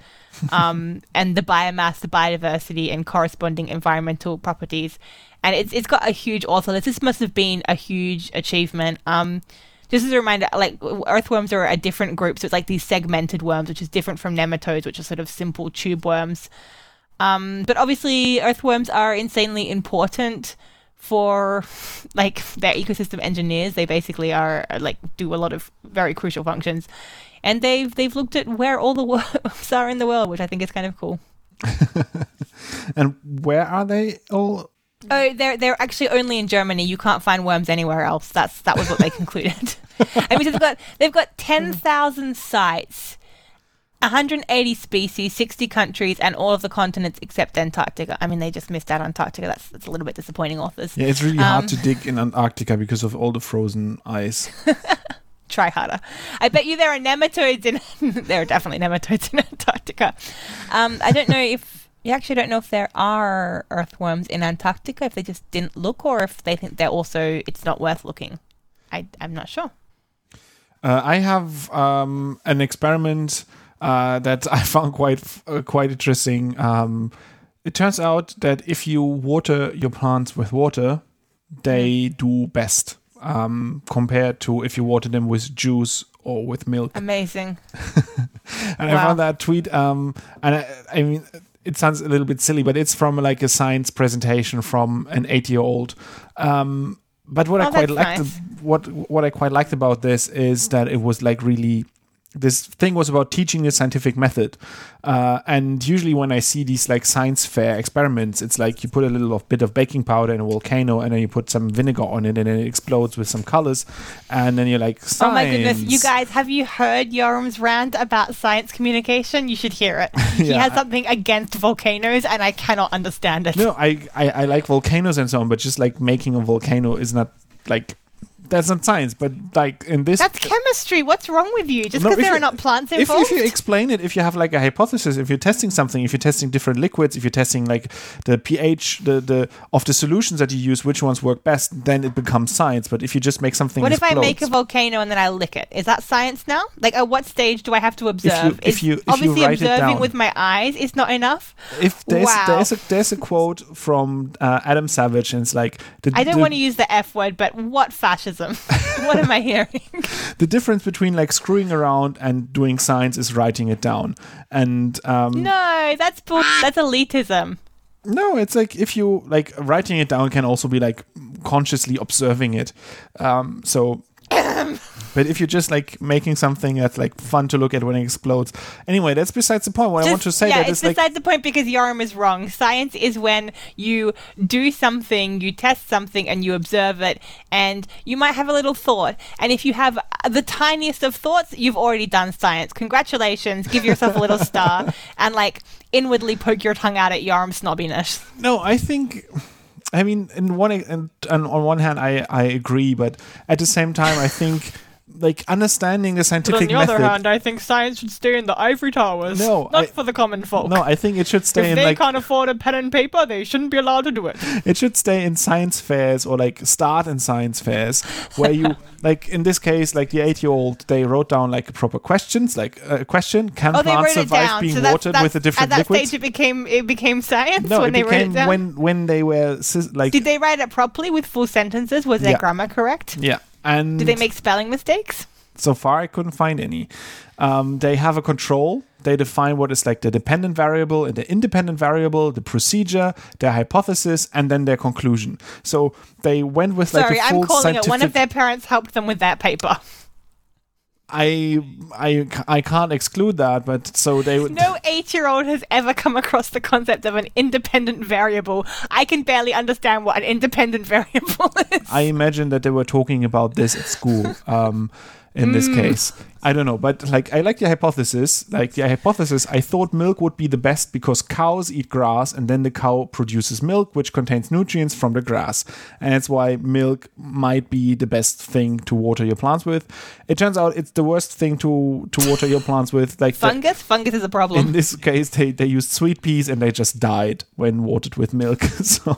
um, and the biomass, the biodiversity, and corresponding environmental properties. And it's it's got a huge author list. This must have been a huge achievement. Um, just as a reminder, like earthworms are a different group, so it's like these segmented worms, which is different from nematodes, which are sort of simple tube worms. Um, but obviously, earthworms are insanely important for like their ecosystem engineers. They basically are like do a lot of very crucial functions, and they've they've looked at where all the worms are in the world, which I think is kind of cool. and where are they all? Oh, they're they're actually only in Germany. You can't find worms anywhere else. That's that was what they concluded. I mean, they've got they've got ten thousand sites, 180 species, 60 countries, and all of the continents except Antarctica. I mean, they just missed out on Antarctica. That's that's a little bit disappointing, authors. Yeah, it's really hard um, to dig in Antarctica because of all the frozen ice. Try harder. I bet you there are nematodes in. there are definitely nematodes in Antarctica. Um, I don't know if you actually don't know if there are earthworms in Antarctica, if they just didn't look, or if they think they're also it's not worth looking. I I'm not sure. Uh, I have um, an experiment uh, that I found quite uh, quite interesting. Um, it turns out that if you water your plants with water, they mm. do best um, compared to if you water them with juice or with milk. Amazing. and wow. I found that tweet. Um, and I, I mean, it sounds a little bit silly, but it's from like a science presentation from an eight-year-old. Um, but what oh, I quite liked, nice. what what I quite liked about this is that it was like really this thing was about teaching the scientific method. Uh, and usually, when I see these like science fair experiments, it's like you put a little of, bit of baking powder in a volcano, and then you put some vinegar on it, and then it explodes with some colors, and then you're like, science. Oh my goodness, you guys, have you heard Yoram's rant about science communication? You should hear it. yeah. He has something against volcanoes, and I cannot understand it. No, I, I I like volcanoes and so on, but just like making a volcano is not like that's not science, but like in this, that's chemistry. What's wrong with you? Just because no, there you, are not plants involved. If, if, you explain it, if you have like a hypothesis, if you're testing something, if you're testing different liquids, if you're testing like the pH, the the of the solutions that you use, which ones work best, then it becomes science. But if you just make something, what if I make a volcano and then I lick it? Is that science now? Like, at what stage do I have to observe? If you, if you, if obviously you observing with my eyes is not enough. If there's wow. there's a there's a quote from uh, Adam Savage, and it's like the, I don't the, want to use the F word, but what fascism? what am I hearing? the difference between like screwing around and doing science is writing it down. And um, no, that's bull- that's elitism. No, it's like if you like writing it down can also be like consciously observing it. Um, so but if you're just like making something that's like fun to look at when it explodes, anyway, that's besides the point. What just, I want to say yeah, that it's besides like, the point because Yoram is wrong. Science is when you do something, you test something, and you observe it, and you might have a little thought. And if you have the tiniest of thoughts, you've already done science. Congratulations! Give yourself a little star, and like inwardly poke your tongue out at Yoram's snobbiness. No, I think I mean, in one and on one hand, I I agree, but at the same time, I think like understanding the scientific. But on the method, other hand, I think science should stay in the ivory towers. No, not I, for the common folk. No, I think it should stay if in. they like, can't afford a pen and paper, they shouldn't be allowed to do it. It should stay in science fairs or like start in science fairs where you like in this case, like the eight-year-old, they wrote down like proper questions, like uh, a question: Can oh, plants survive being so that's, watered that's, with a different at that liquid? stage, it became it became science no, when they wrote it down. When when they were like, did they write it properly with full sentences? Was their grammar correct? Yeah. And did they make spelling mistakes? So far, I couldn't find any. Um, they have a control. They define what is like the dependent variable and the independent variable, the procedure, their hypothesis, and then their conclusion. So they went with Sorry, like a full I'm calling scientific... it. One of their parents helped them with that paper. I I I can't exclude that, but so they would. No eight year old has ever come across the concept of an independent variable. I can barely understand what an independent variable is. I imagine that they were talking about this at school. Um, in this case, I don't know, but like I like the hypothesis. Like the hypothesis, I thought milk would be the best because cows eat grass, and then the cow produces milk, which contains nutrients from the grass, and that's why milk might be the best thing to water your plants with. It turns out it's the worst thing to to water your plants with. Like the- Fungus? Fungus is a problem. in this case, they, they used sweet peas and they just died when watered with milk. so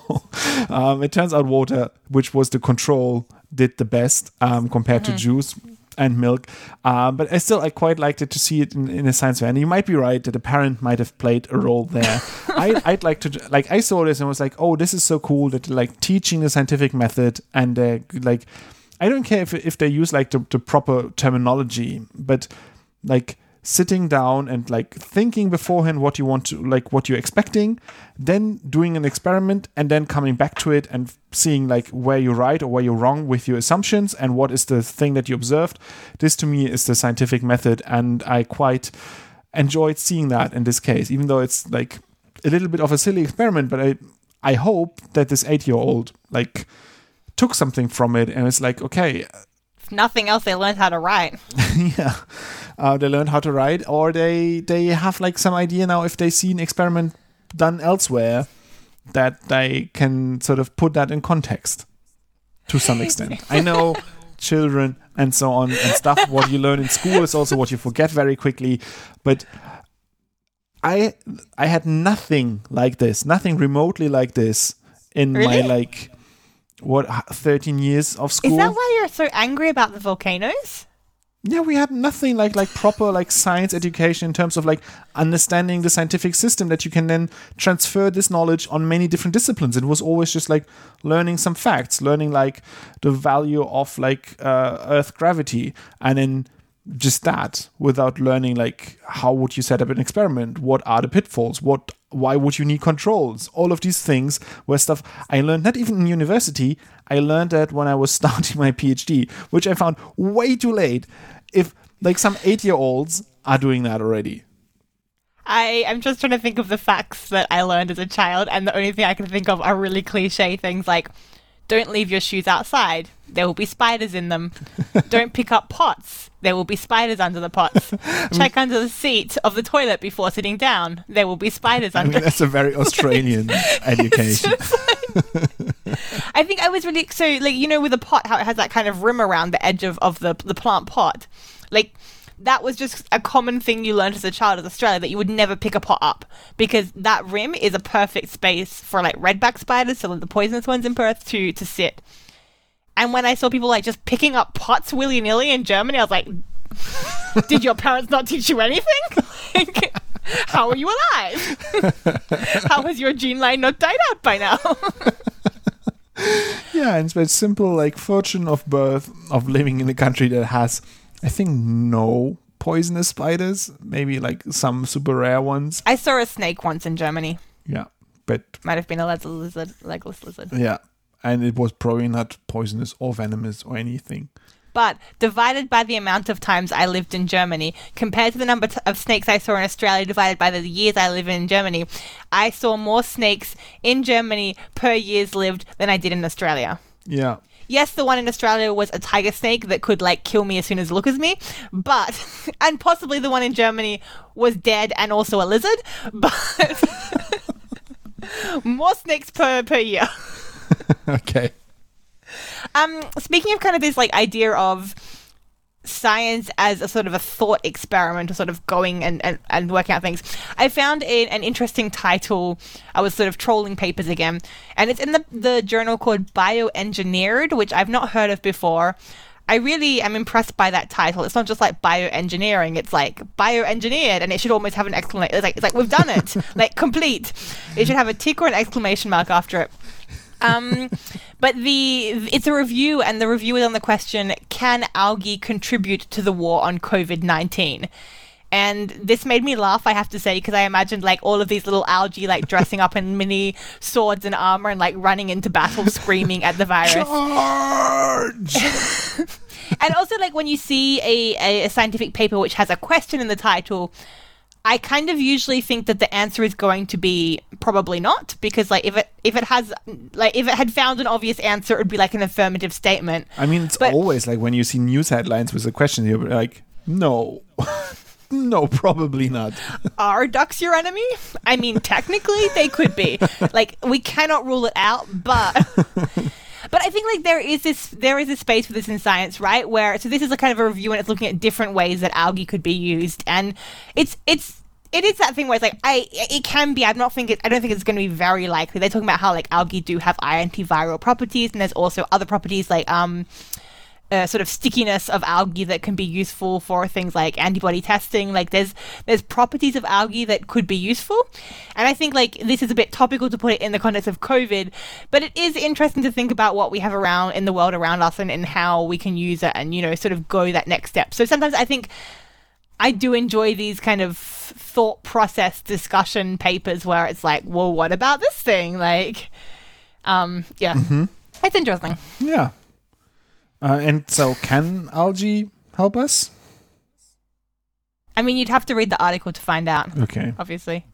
um, it turns out water, which was the control, did the best um, compared to juice and milk. Um, but I still, I quite liked it to see it in, in a science fair. And you might be right that a parent might have played a role there. I, I'd like to, like, I saw this and was like, oh, this is so cool that like teaching the scientific method and uh, like, I don't care if, if they use like the, the proper terminology, but like sitting down and like thinking beforehand what you want to like what you're expecting then doing an experiment and then coming back to it and seeing like where you're right or where you're wrong with your assumptions and what is the thing that you observed. This to me is the scientific method and i quite enjoyed seeing that in this case even though it's like a little bit of a silly experiment but i i hope that this 8 year old like took something from it and it's like okay nothing else, they learned how to write. yeah. Uh, they learned how to write or they they have like some idea now if they see an experiment done elsewhere that they can sort of put that in context to some extent. I know children and so on and stuff what you learn in school is also what you forget very quickly but i i had nothing like this nothing remotely like this in my like what 13 years of school Is that why you're so angry about the volcanoes? yeah we had nothing like like proper like science education in terms of like understanding the scientific system that you can then transfer this knowledge on many different disciplines it was always just like learning some facts learning like the value of like uh, earth gravity and then just that without learning like how would you set up an experiment? What are the pitfalls? What why would you need controls? All of these things were stuff i learned not even in university. I learned that when i was starting my phd which i found way too late. If like some eight year olds are doing that already. I am just trying to think of the facts that I learned as a child, and the only thing I can think of are really cliche things like don't leave your shoes outside, there will be spiders in them. don't pick up pots, there will be spiders under the pots. Check under the seat of the toilet before sitting down, there will be spiders i under mean that's a very australian education. I think I was really so like you know with a pot how it has that kind of rim around the edge of, of the the plant pot, like that was just a common thing you learned as a child as Australia that you would never pick a pot up because that rim is a perfect space for like redback spiders, so the poisonous ones in Perth to to sit. And when I saw people like just picking up pots willy nilly in Germany, I was like, "Did your parents not teach you anything? Like, how are you alive? how has your gene line not died out by now?" Yeah, and it's simple like fortune of birth of living in a country that has, I think, no poisonous spiders. Maybe like some super rare ones. I saw a snake once in Germany. Yeah, but Might have been a lizard, lizard legless lizard. yeah, and it was probably not poisonous or venomous or anything. But divided by the amount of times I lived in Germany, compared to the number t- of snakes I saw in Australia divided by the years I live in Germany, I saw more snakes in Germany per years lived than I did in Australia. Yeah, Yes, the one in Australia was a tiger snake that could like kill me as soon as it look at me, but and possibly the one in Germany was dead and also a lizard, but more snakes per per year. okay. Um, speaking of kind of this like idea of science as a sort of a thought experiment or sort of going and, and, and working out things, I found a, an interesting title. I was sort of trolling papers again, and it's in the, the journal called Bioengineered, which I've not heard of before. I really am impressed by that title. It's not just like bioengineering; it's like bioengineered, and it should almost have an exclamation. It's like it's like we've done it, like complete. It should have a tick or an exclamation mark after it. Um, but the it's a review, and the review is on the question: Can algae contribute to the war on COVID nineteen? And this made me laugh, I have to say, because I imagined like all of these little algae like dressing up in mini swords and armor and like running into battle, screaming at the virus. Charge! and also like when you see a, a, a scientific paper which has a question in the title I kind of usually think that the answer is going to be probably not because like if it if it has like if it had found an obvious answer it would be like an affirmative statement. I mean, it's But- always like when you see news headlines with a question, you're like, no, no, probably not. Are ducks your enemy? I mean technically they could be. Like we cannot rule it out, but But I think like there is this there is a space for this in science, right? Where so this is a kind of a review and it's looking at different ways that algae could be used, and it's it's it is that thing where it's like I it can be. I don't think it. I don't think it's going to be very likely. They're talking about how like algae do have antiviral properties, and there's also other properties like um uh, sort of stickiness of algae that can be useful for things like antibody testing. Like there's there's properties of algae that could be useful, and I think like this is a bit topical to put it in the context of COVID, but it is interesting to think about what we have around in the world around us and, and how we can use it and you know sort of go that next step. So sometimes I think. I do enjoy these kind of thought process discussion papers where it's like, well, what about this thing? Like, um, yeah, it's interesting. Yeah. Uh, and so, can algae help us? I mean, you'd have to read the article to find out, Okay. obviously.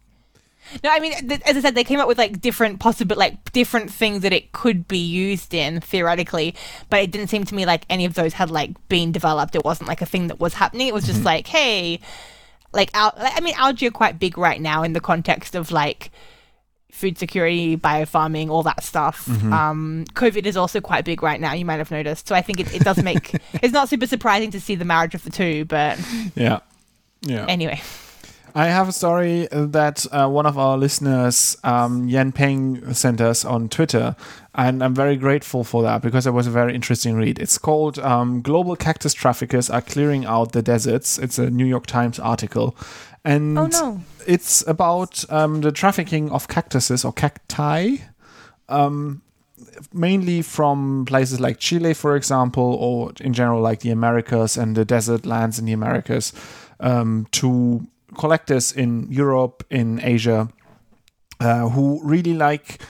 No, I mean, th- as I said, they came up with like different possible, like different things that it could be used in theoretically, but it didn't seem to me like any of those had like been developed. It wasn't like a thing that was happening. It was just like, hey, like, al- like I mean, algae are quite big right now in the context of like food security, biofarming, all that stuff. Um, COVID is also quite big right now. You might have noticed. So I think it, it does make it's not super surprising to see the marriage of the two, but Yeah. Yeah. anyway. I have a story that uh, one of our listeners, um, Yan Peng, sent us on Twitter, and I'm very grateful for that because it was a very interesting read. It's called um, "Global Cactus Traffickers Are Clearing Out the Deserts." It's a New York Times article, and Oh, no. it's about um, the trafficking of cactuses or cacti. Um, mainly from places like Chile, for example, or in general, like the Americas and the desert lands in the Americas, um, to collectors in Europe, in Asia, uh, who really like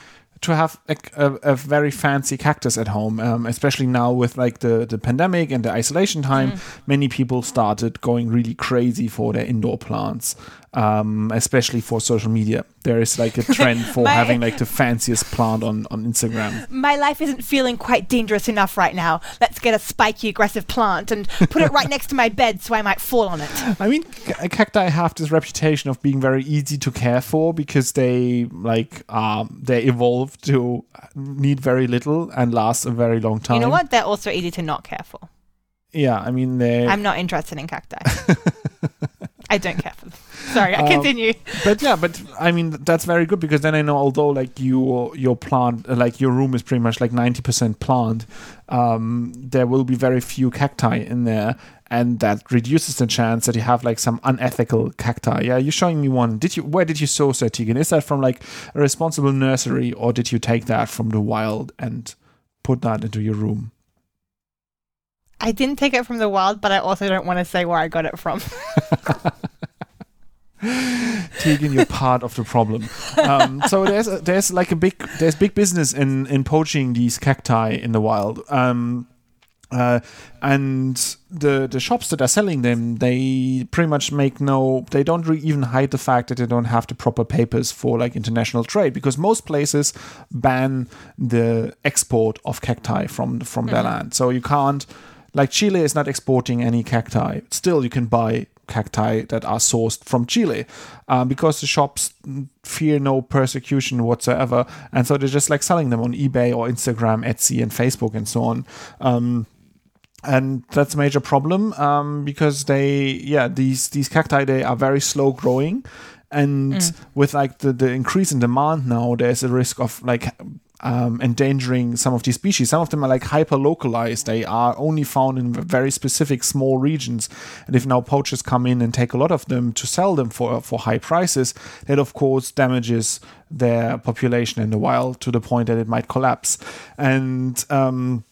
to have a, a, a very fancy cactus at home, um, especially now with like the, the pandemic and the isolation time. Many people started going really crazy for their indoor plants, um, especially for social media. There is like a trend for My- having like the fanciest plant on, on Instagram. my life isn't feeling quite dangerous enough right now. Let's get a spiky, aggressive plant and put it right next to my bed so I might fall on it. I mean, ca- cacti have this reputation of being very easy to care for because they like um, they evolved to need very little and last a very long time. You know what? They're also easy to not care for. Yeah, I mean they. I'm not interested in cacti. I don't care. Sorry, I Um, continue. but yeah, but I mean that's very good because then I know although like your your plant like your room is pretty much like ninety percent plant, um, there will be very few cacti in there, and that reduces the chance that you have like some unethical cacti. Yeah, you're showing me one. Did you? Where did you source that, Tegan? Is that from like a responsible nursery, or did you take that from the wild and put that into your room? I didn't take it from the wild, but I also don't want to say where I got it from. Tegan, you're part of the problem. Um, so there's there's like a big there's big business in in poaching these cacti in the wild. Um, uh, and the the shops that are selling them, they pretty much make no. They don't re- even hide the fact that they don't have the proper papers for like international trade because most places ban the export of cacti from from their land. So you can't. Like Chile is not exporting any cacti. Still, you can buy cacti that are sourced from Chile um, because the shops fear no persecution whatsoever, and so they're just like selling them on eBay or Instagram, Etsy, and Facebook and so on. Um, and that's a major problem um, because they, yeah, these these cacti they are very slow growing, and with like the the increase in demand now, there's a risk of like um, endangering some of these species. Some of them are like hyper localized. They are only found in very specific small regions. And if now poachers come in and take a lot of them to sell them for for high prices, that of course damages their population in the wild to the point that it might collapse. And um,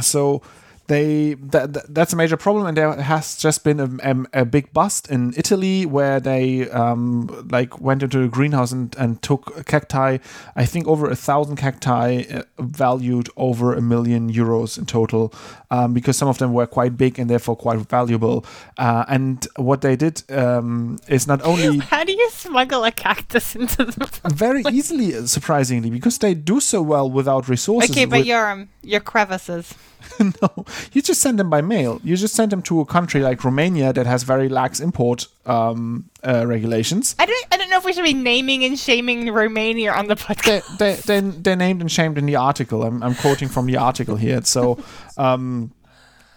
so they that, that- that's a major problem and there has just been a, a, a big bust in italy where they um like went into a greenhouse and, and took cacti i think over a thousand cacti uh, valued over a million euros in total um, because some of them were quite big and therefore quite valuable uh, and what they did um, is not only How do you smuggle a cactus into the? very easily surprisingly because they do so well without resources Okay, but with- your um, your crevices. no, you just send them by mail. You just send them to a country like Romania that has very lax import um, uh, regulations. I don't. I don't know if we should be naming and shaming Romania on the podcast. They, they, they, they're named and shamed in the article. I'm, I'm quoting from the article here. So um,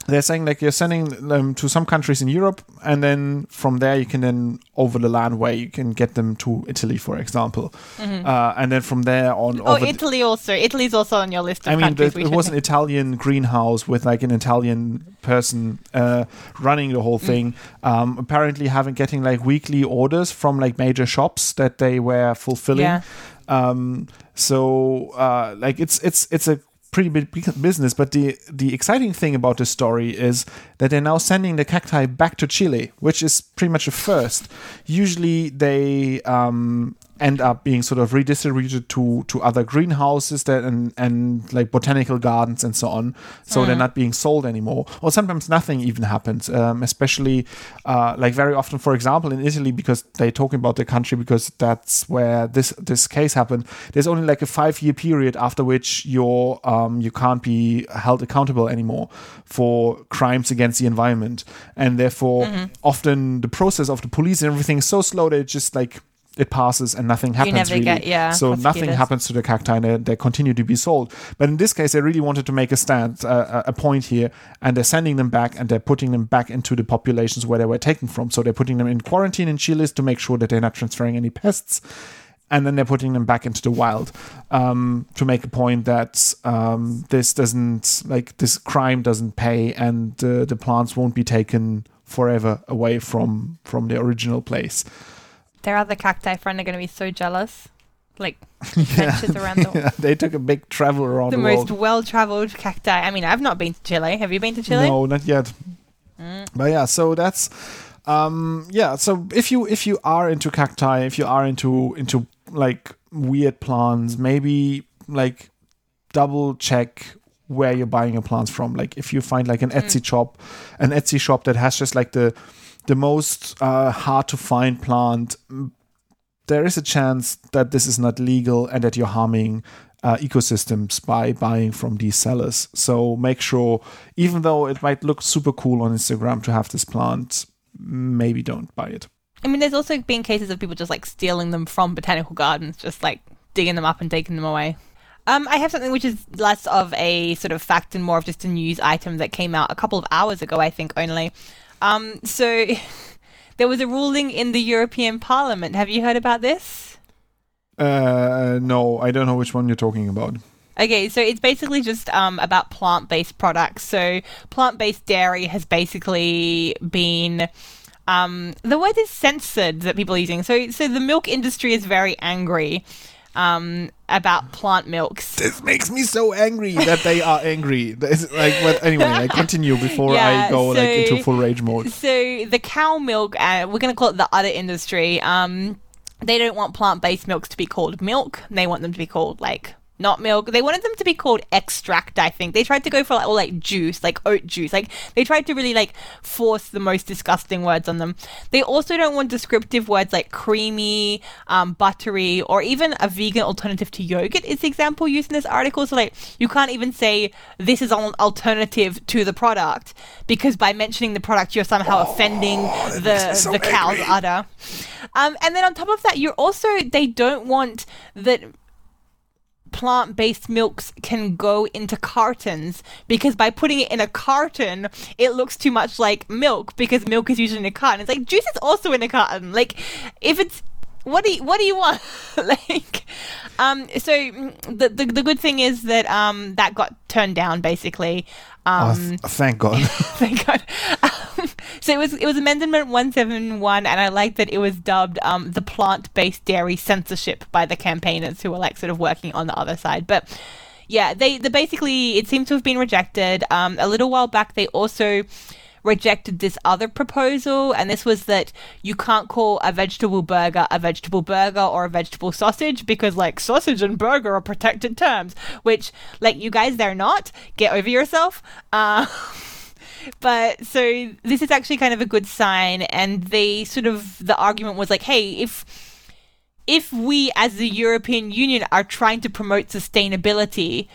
they're saying like you're sending them to some countries in Europe, and then from there you can then over the land way you can get them to Italy, for example, uh, and then from there on. Oh, Italy also. Italy's also on your list of I mean, the, it was an. Italian greenhouse with like an Italian person uh, running the Mm. whole thing. Um, apparently, having getting like weekly orders from like major shops that they were fulfilling. Yeah. Um, so uh, like it's it's it's a pretty big business. But the the exciting thing about this story is that they're now sending the cacti back to Chile, which is pretty much a first. Usually they um, end up being sort of redistributed to to other greenhouses that and and like botanical gardens and so on. So they're not being sold anymore. Or sometimes nothing even happens. Um, especially uh, like very often, for example, in Italy, because they're talking about the country because that's where this this case happened. There's only like a five year period after which you're um, you can't be held accountable anymore for crimes against the environment, and therefore often the process of the police and everything is so slow that it just like it passes and nothing happens really. get- yeah, so nothing happens to the cacti and they, they continue to be sold. But in this case, they really wanted to make a stand, uh, a a point here, and they're sending them back and they're putting them back into the populations where they were taken from. So they're putting them in quarantine in Chile to make sure that they're not transferring any pests. And then they're putting them back into the wild um, to make a point that um, this doesn't, like, this crime doesn't pay and uh, the plants won't be taken forever away from from the original place. Their other cacti friend are going to be so jealous. Like around the, Yeah, they took a big travel around the the, most well-traveled cacti. I mean, I've not been to Chile. Have you been to Chile? No, not yet. But yeah, so that's um yeah, so if you if you are into cacti, if you are into into like weird plants, maybe like double check where you're buying your plants from. Like if you find like an Etsy shop, an Etsy shop that has just like the the most uh, hard to find plant, there is a chance that this is not legal and that you're harming uh, ecosystems by buying from these sellers. So make sure, even though it might look super cool on Instagram to have this plant, maybe don't buy it. I mean, there's also been cases of people just like stealing them from botanical gardens, just like digging them up and taking them away. Um, I have something which is less of a sort of fact and more of just a news item that came out a couple of hours ago, I think only. Um, so there was a ruling in the European Parliament. Have you heard about this? Uh, no, I don't know which one you're talking about. Okay, so it's basically just um, about plant based products. So, plant based dairy has basically been. Um, the word is censored that people are using. So, so the milk industry is very angry um, about plant milks. This makes me so angry that they are angry. Like, but anyway, I continue before Yeah, I go like into full rage mode. So, the cow milk, uh, we're going to call it the udder industry. Um, they don't want plant based milks to be called milk. They want them to be called like not milk. They wanted them to be called extract, I think. They tried to go for like, all like juice, like oat juice. Like they tried to really like force the most disgusting words on them. They also don't want descriptive words like creamy, um, buttery, or even a vegan alternative to yogurt is the example used in this article. So like you can't even say this is an alternative to the product because by mentioning the product you're somehow offending the so the cow's udder. Um, and then on top of that, you're also they don't want that plant based milks can go into cartons because by putting it in a carton, it looks too much like milk because milk is usually in a carton. It's like juice is also in a carton. Like, if it's what do you, what do you want? like, um, so mm, the, the the good thing is that um that got turned down basically. Oh, Um, th- thank God. Thank God. Um, so it was it was Amendment one seven one, and I like that it was dubbed um, the plant based dairy censorship by the campaigners who were like sort of working on the other side. But Yeah, they, they basically, it seems to have been rejected. Um, a little while back, they also rejected this other proposal, and this was that you can't call a vegetable burger a vegetable burger or a vegetable sausage because, like, sausage and burger are protected terms, which, like, you guys, they're not. Get over yourself. Uh, but so this is actually kind of a good sign, and they sort of, the argument was like, hey, if if we as the European Union are trying to promote sustainability,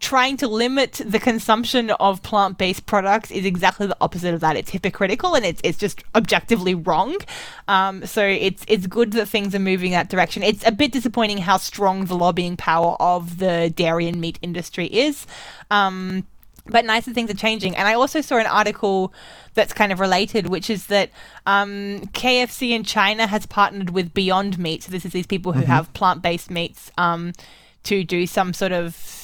trying to limit the consumption of plant-based products is exactly the opposite of that. It's hypocritical and it's it's just objectively wrong. Um, so it's it's good that things are moving that direction. It's a bit disappointing how strong the lobbying power of the dairy and meat industry is. Um, but nice that things are changing. And I also saw an article that's kind of related, which is that um, KFC in China has partnered with Beyond Meat. So this is these people who have plant-based meats um, to do some sort of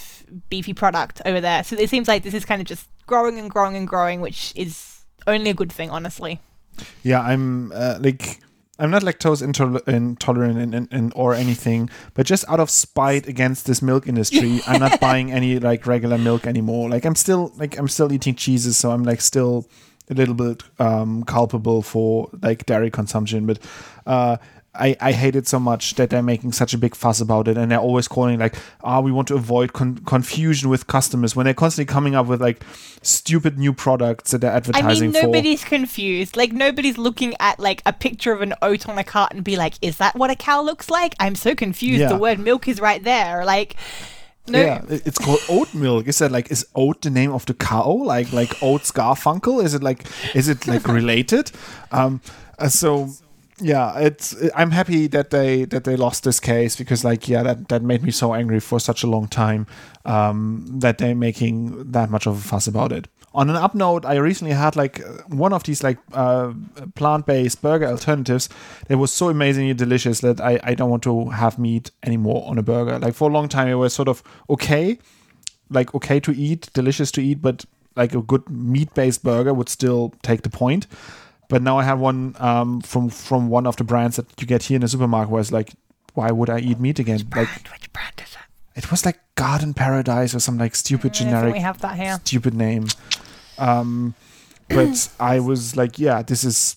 beefy product over there. So it seems like this is kind of just growing and growing and growing, which is only a good thing, honestly. Yeah, I'm uh, like I'm not lactose intol- intolerant in, in, in, or anything, but just out of spite against this milk industry, I'm not buying any like regular milk anymore. Like I'm still like I'm still eating cheeses, so I'm like still a little bit um, culpable for like dairy consumption, but. Uh, I, I hate it so much that they're making such a big fuss about it and they're always calling like ah we want to avoid con- confusion with customers when they're constantly coming up with like stupid new products that they're advertising I mean, for nobody's confused. Like nobody's looking at like a picture of an oat on a cart and be like, "Is that what a cow looks like?" I'm so confused. Yeah. The word milk is right there. Like, no, Yeah, it's called oat milk. Is that like is oat the name of the cow? Like like Oats Garfunkel? Is it like is it like related? Um, uh, so yeah, it's I'm happy that they that they lost this case because like yeah that that made me so angry for such a long time um, that they're making that much of a fuss about it. On an up note, I recently had like one of these like uh, plant-based burger alternatives that was so amazingly delicious that I, I don't want to have meat anymore on a burger. Like for a long time, it was sort of okay, like okay to eat, delicious to eat, but like a good meat-based burger would still take the point. But now I have one um, from from one of the brands that you get here in the supermarket where it's like, why would I eat meat again? Like which brand is it? it was like Garden Paradise or some like stupid I generic we have that here. stupid name. Um, but I was like, yeah, this is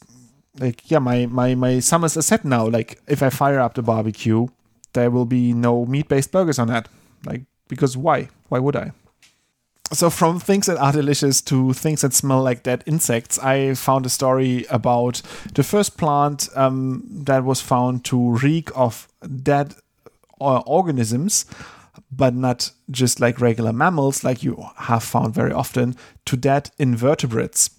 like, yeah, my my my summer's are set now. Like, if I fire up the barbecue, there will be no meat-based burgers on that. Like, because why? Why would I? So from things that are delicious to things that smell like dead insects, I found a story about the first plant um, that was found to reek of dead uh, organisms, but not just like regular mammals, like you have found very often, to dead invertebrates.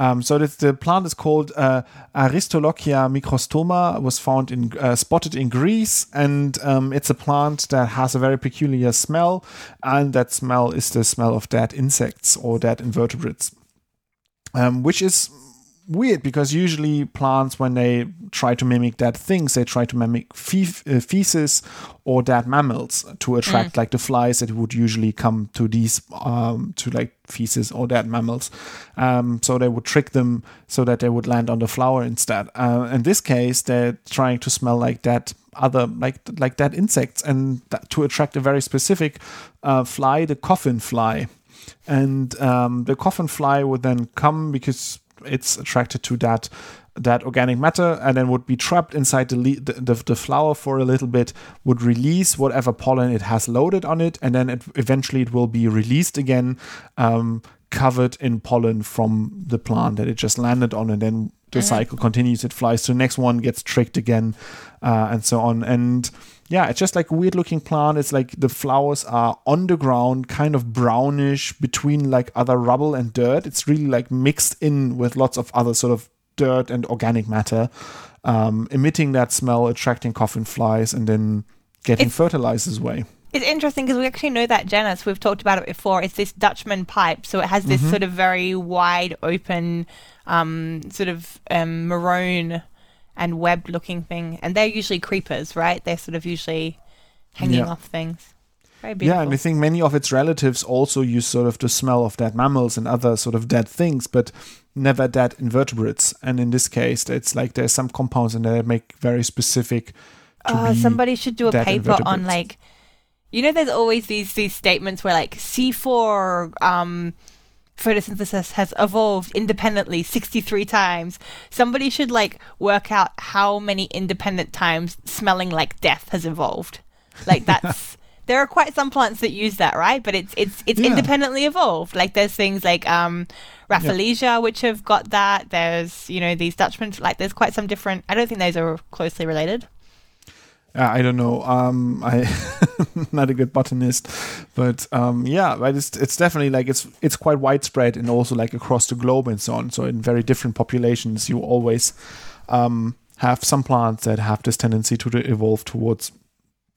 Um, so that the plant is called uh, Aristolochia microstoma, was found in uh, spotted in Greece, and um, it's a plant that has a very peculiar smell, and that smell is the smell of dead insects or dead invertebrates, um, which is weird because usually plants when they try to mimic dead things they try to mimic fe- uh, feces or dead mammals to attract like the flies that would usually come to these um, to like feces or dead mammals. Um, so they would trick them so that they would land on the flower instead. Uh, in this case they're trying to smell like dead other like like dead insects and that, to attract a very specific uh, fly the coffin fly. And um, the coffin fly would then come because it's attracted to that that organic matter and then would be trapped inside the, le- the, the the flower for a little bit would release whatever pollen it has loaded on it and then it, eventually it will be released again um, covered in pollen from the plant that it just landed on and then the cycle continues it flies to the next one gets tricked again uh, and so on. And yeah, it's just like a weird looking plant. It's like the flowers are on the ground, kind of brownish between like other rubble and dirt. It's really like mixed in with lots of other sort of dirt and organic matter, um, emitting that smell, attracting coffin flies, and then getting It's- fertilized this way. It's interesting because we actually know that genus. We've talked about it before. It's this Dutchman pipe, so it has this sort of very wide open, um, sort of um, maroon and webbed looking thing, and they're usually creepers, right? They're sort of usually hanging Yeah. off things. Yeah, and I think many of its relatives also use sort of the smell of dead mammals and other sort of dead things, but never dead invertebrates. And in this case, it's like there's some compounds in there that make very specific. Oh, somebody should do a paper on like You know, there's always these these statements where like C4 um, photosynthesis has evolved independently 63 times. Somebody should like work out how many independent times smelling like death has evolved. Like that's there are quite some plants that use that, right? But it's it's it's Yeah. independently evolved. Like there's things like um Rafflesia which have got that. There's you know these Dutchmen like there's quite some different. I don't think those are closely related. Uh, I don't know. Um, I not a good botanist, but um, yeah, but it's it's definitely like it's it's quite widespread and also like across the globe and so on. So in very different populations, you always um, have some plants that have this tendency to evolve towards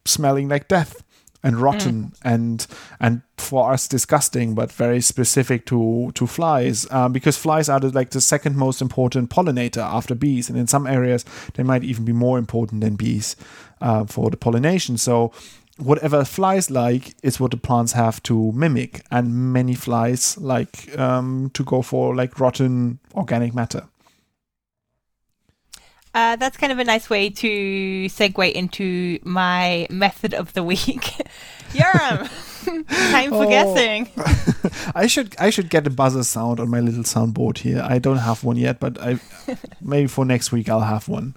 smelling like death and rotten and and for us disgusting but very specific to to flies um, because flies are the, like the second most important pollinator after bees and in some areas they might even be more important than bees uh, for the pollination. So whatever flies like is what the plants have to mimic and many flies like um, to go for like rotten organic matter Uh, that's kind of a nice way to segue into my method of the week. Yoram, time for Oh. guessing. I should I should get a buzzer sound on my little soundboard here. I don't have one yet, but I maybe for next week I'll have one.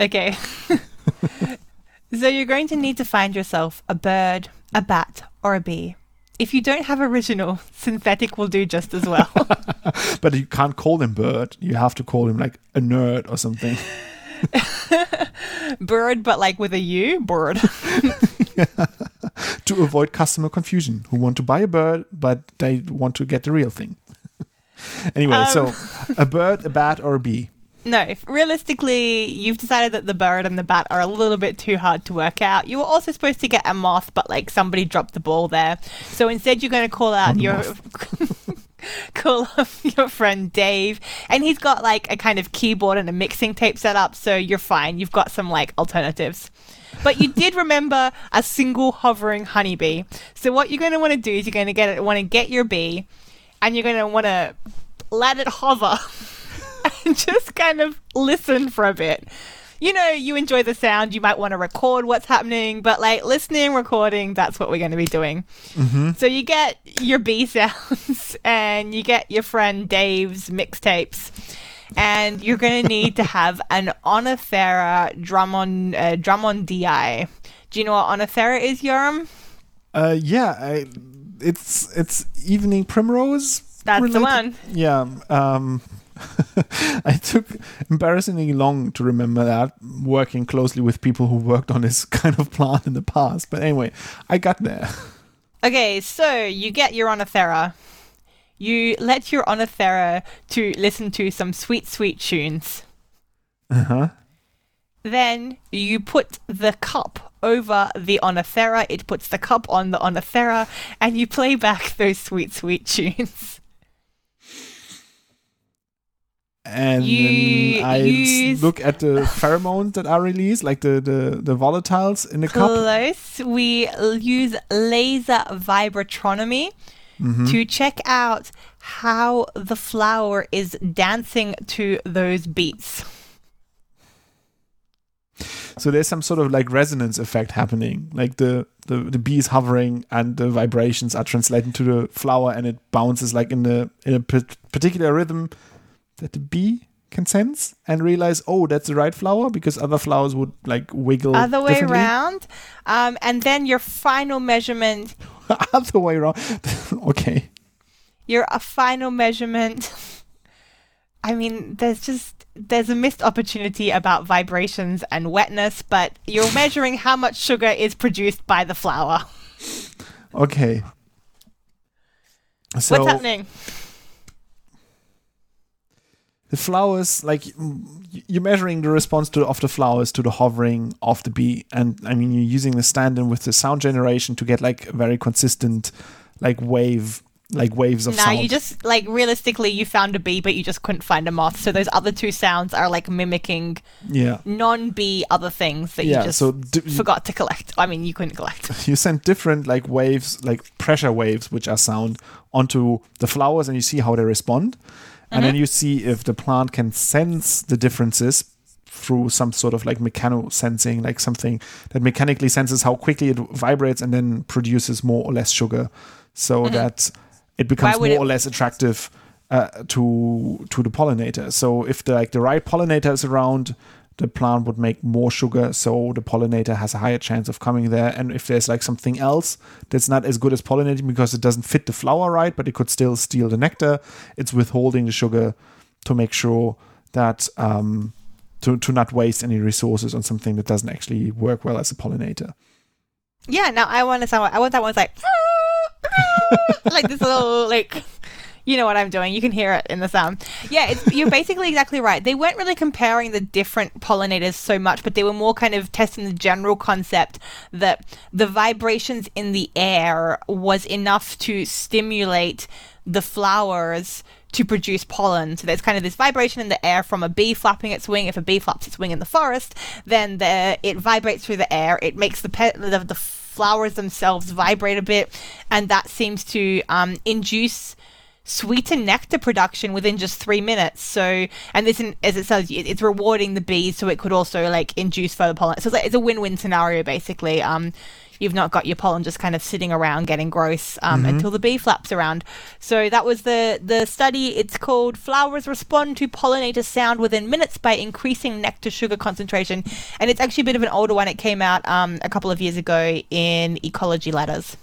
Okay. so you're going to need to find yourself a bird, a bat, or a bee. If you don't have original, synthetic will do just as well. But you can't call him bird. You have to call him like a nerd or something. bird, but like with a U, bird. to avoid customer confusion who want to buy a bird but they want to get the real thing. anyway, Um. so a bird, a bat, or a bee. No, realistically, you've decided that the bird and the bat are a little bit too hard to work out. You were also supposed to get a moth, but like somebody dropped the ball there. So instead, you're going to call out your call up your friend Dave, and he's got like a kind of keyboard and a mixing tape set up. So you're fine. You've got some like alternatives. But you did remember a single hovering honeybee. So what you're going to want to do is you're going to get it, want to get your bee, and you're going to want to let it hover and just kind of listen for a bit. You know, you enjoy the sound, you might want to record what's happening, but like listening, recording, that's what we're going to be doing. So you get your bee sounds and you get your friend Dave's mixtapes. And you're going to need to have an Oenothera Drummond, uh, drummondii. Do you know what Oenothera is, Yoram? Uh, yeah, I, it's it's evening primrose. That's the one. Yeah. Um, I took embarrassingly long to remember that, working closely with people who worked on this kind of plant in the past. But anyway, I got there. Okay, so you get your Oenothera. You let your Oenothera to listen to some sweet, sweet tunes. Uh huh. Then you put the cup over the Oenothera. It puts the cup on the Oenothera, and you play back those sweet, sweet tunes. And You I look at the pheromones that are released, like the, the, the volatiles in the cup. Close. We use laser vibratronomy Mm-hmm. to check out how the flower is dancing to those beats. So there's some sort of like resonance effect happening. Like the, the, the bee is hovering and the vibrations are translated to the flower and it bounces like in the in a p- particular rhythm that the bee can sense and realize, oh, that's the right flower because other flowers would like wiggle other way around. Um, and then your final measurement, other way around. okay. your a final measurement. I mean, there's just there's a missed opportunity about vibrations and wetness, but you're measuring how much sugar is produced by the flower. Okay. So What's happening? The flowers like you're measuring the response to, of the flowers to the hovering of the bee and i mean you're using the stand-in with the sound generation to get like a very consistent like wave like waves of sound. Now sound you just like realistically you found a bee, but you just couldn't find a moth. So those other two sounds are like mimicking yeah non-bee other things that yeah you just so d- forgot to collect. I mean, you couldn't collect. you send different like waves like pressure waves which are sound onto the flowers and you see how they respond and then you see if the plant can sense the differences through some sort of like mechano sensing, like something that mechanically senses how quickly it vibrates and then produces more or less sugar, so that it becomes Mm-hmm. More it- or less attractive uh, to to the pollinator. So if the like the right pollinator is around, the plant would make more sugar, so the pollinator has a higher chance of coming there. And if there's like something else that's not as good as pollinating because it doesn't fit the flower right, but it could still steal the nectar, it's withholding the sugar to make sure that um, to to not waste any resources on something that doesn't actually work well as a pollinator. Yeah, now I want to sound. I want that one like, like this little like. You know what I'm doing. You can hear it in the sound. Yeah, it's, you're basically exactly right. They weren't really comparing the different pollinators so much, but they were more kind of testing the general concept that the vibrations in the air was enough to stimulate the flowers to produce pollen. So there's kind of this vibration in the air from a bee flapping its wing. If a bee flaps its wing in the forest, then the, it vibrates through the air. It makes the, pe- the the flowers themselves vibrate a bit, and that seems to um, induce sweeter nectar production within just three minutes. So, and this, as it says, it's rewarding the bees, so it could also like induce further pollen. So it's, like, it's a win-win scenario basically. Um, you've not got your pollen just kind of sitting around getting gross um, until the bee flaps around. So that was the the study. It's called "Flowers Respond to Pollinator Sound Within Minutes by Increasing Nectar Sugar Concentration," and it's actually a bit of an older one. It came out um, a couple of years ago in Ecology Letters.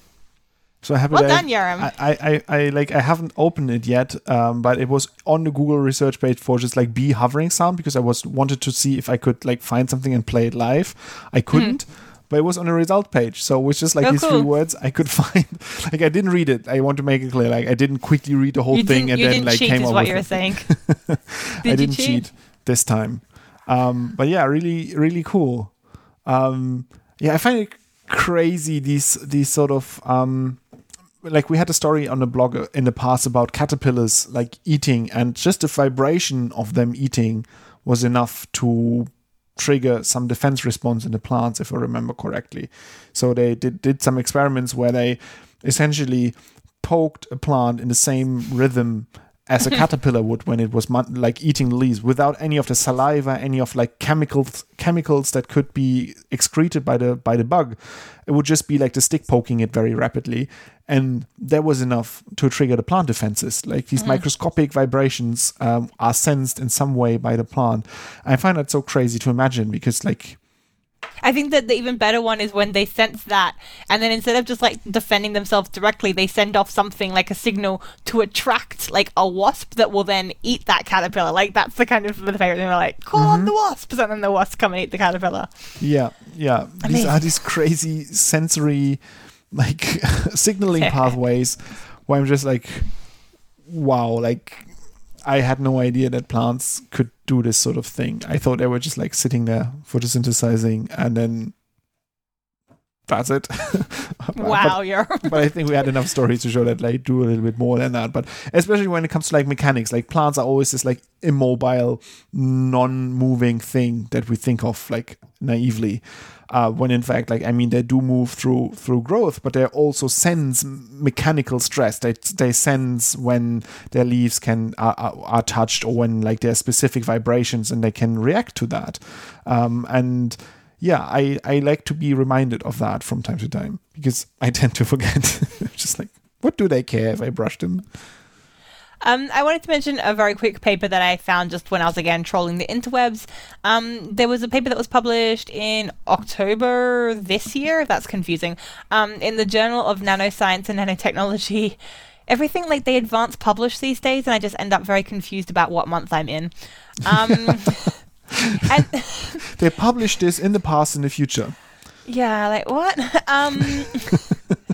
So I have Well it. done, I, Yoram. I, I, I like I haven't opened it yet, um, but it was on the Google research page for just like bee hovering sound because I was wanted to see if I could like find something and play it live. I couldn't. But it was on the result page, so it was just like Hmm. Oh, these three words I could find. like I didn't read it. I want to make it clear. Like I didn't quickly read the whole you thing and then like cheat, came is up what with you were it. saying. I Did you didn't cheat? cheat this time. Um, but yeah, really, really cool. Um, yeah, I find it crazy these these sort of um, like we had a story on the blog in the past about caterpillars like eating, and just the vibration of them eating was enough to trigger some defense response in the plants, if I remember correctly. So they did, did some experiments where they essentially poked a plant in the same rhythm as a caterpillar would when it was like eating the leaves without any of the saliva any of like chemicals chemicals that could be excreted by the by the bug. It would just be like the stick poking it very rapidly. And that was enough to trigger the plant defenses. Like these microscopic vibrations um, are sensed in some way by the plant. I find that so crazy to imagine because like I think that the even better one is when they sense that, and then instead of just like defending themselves directly, they send off something like a signal to attract like a wasp that will then eat that caterpillar. Like that's the kind of the favorite thing. They're like, call on mm-hmm. the wasps, and then the wasps come and eat the caterpillar. Yeah, yeah. These are these crazy sensory, like signaling pathways where I'm just like, wow, like I had no idea that plants could do this sort of thing. I thought they were just like sitting there photosynthesizing and then that's it. But- Wow, you're but I think we had enough stories to show that they do a little bit more than that. But especially when it comes to like mechanics, like plants are always this like immobile, non-moving thing that we think of like naively. Uh, when in fact, like I mean, they do move through through growth, but they also sense mechanical stress. They they sense when their leaves can are, are, are touched or when like there are specific vibrations, and they can react to that. Um, and yeah, I, I like to be reminded of that from time to time because I tend to forget. Just like, what do they care if I brush them? Um, I wanted to mention a very quick paper that I found just when I was again trolling the interwebs. Um, there was a paper that was published in October this year. That's confusing. Um, in the Journal of Nanoscience and Nanotechnology. Everything like they advance publish these days, and I just end up very confused about what month I'm in. Um, and They publish this in the past and the future. yeah, like what? Um,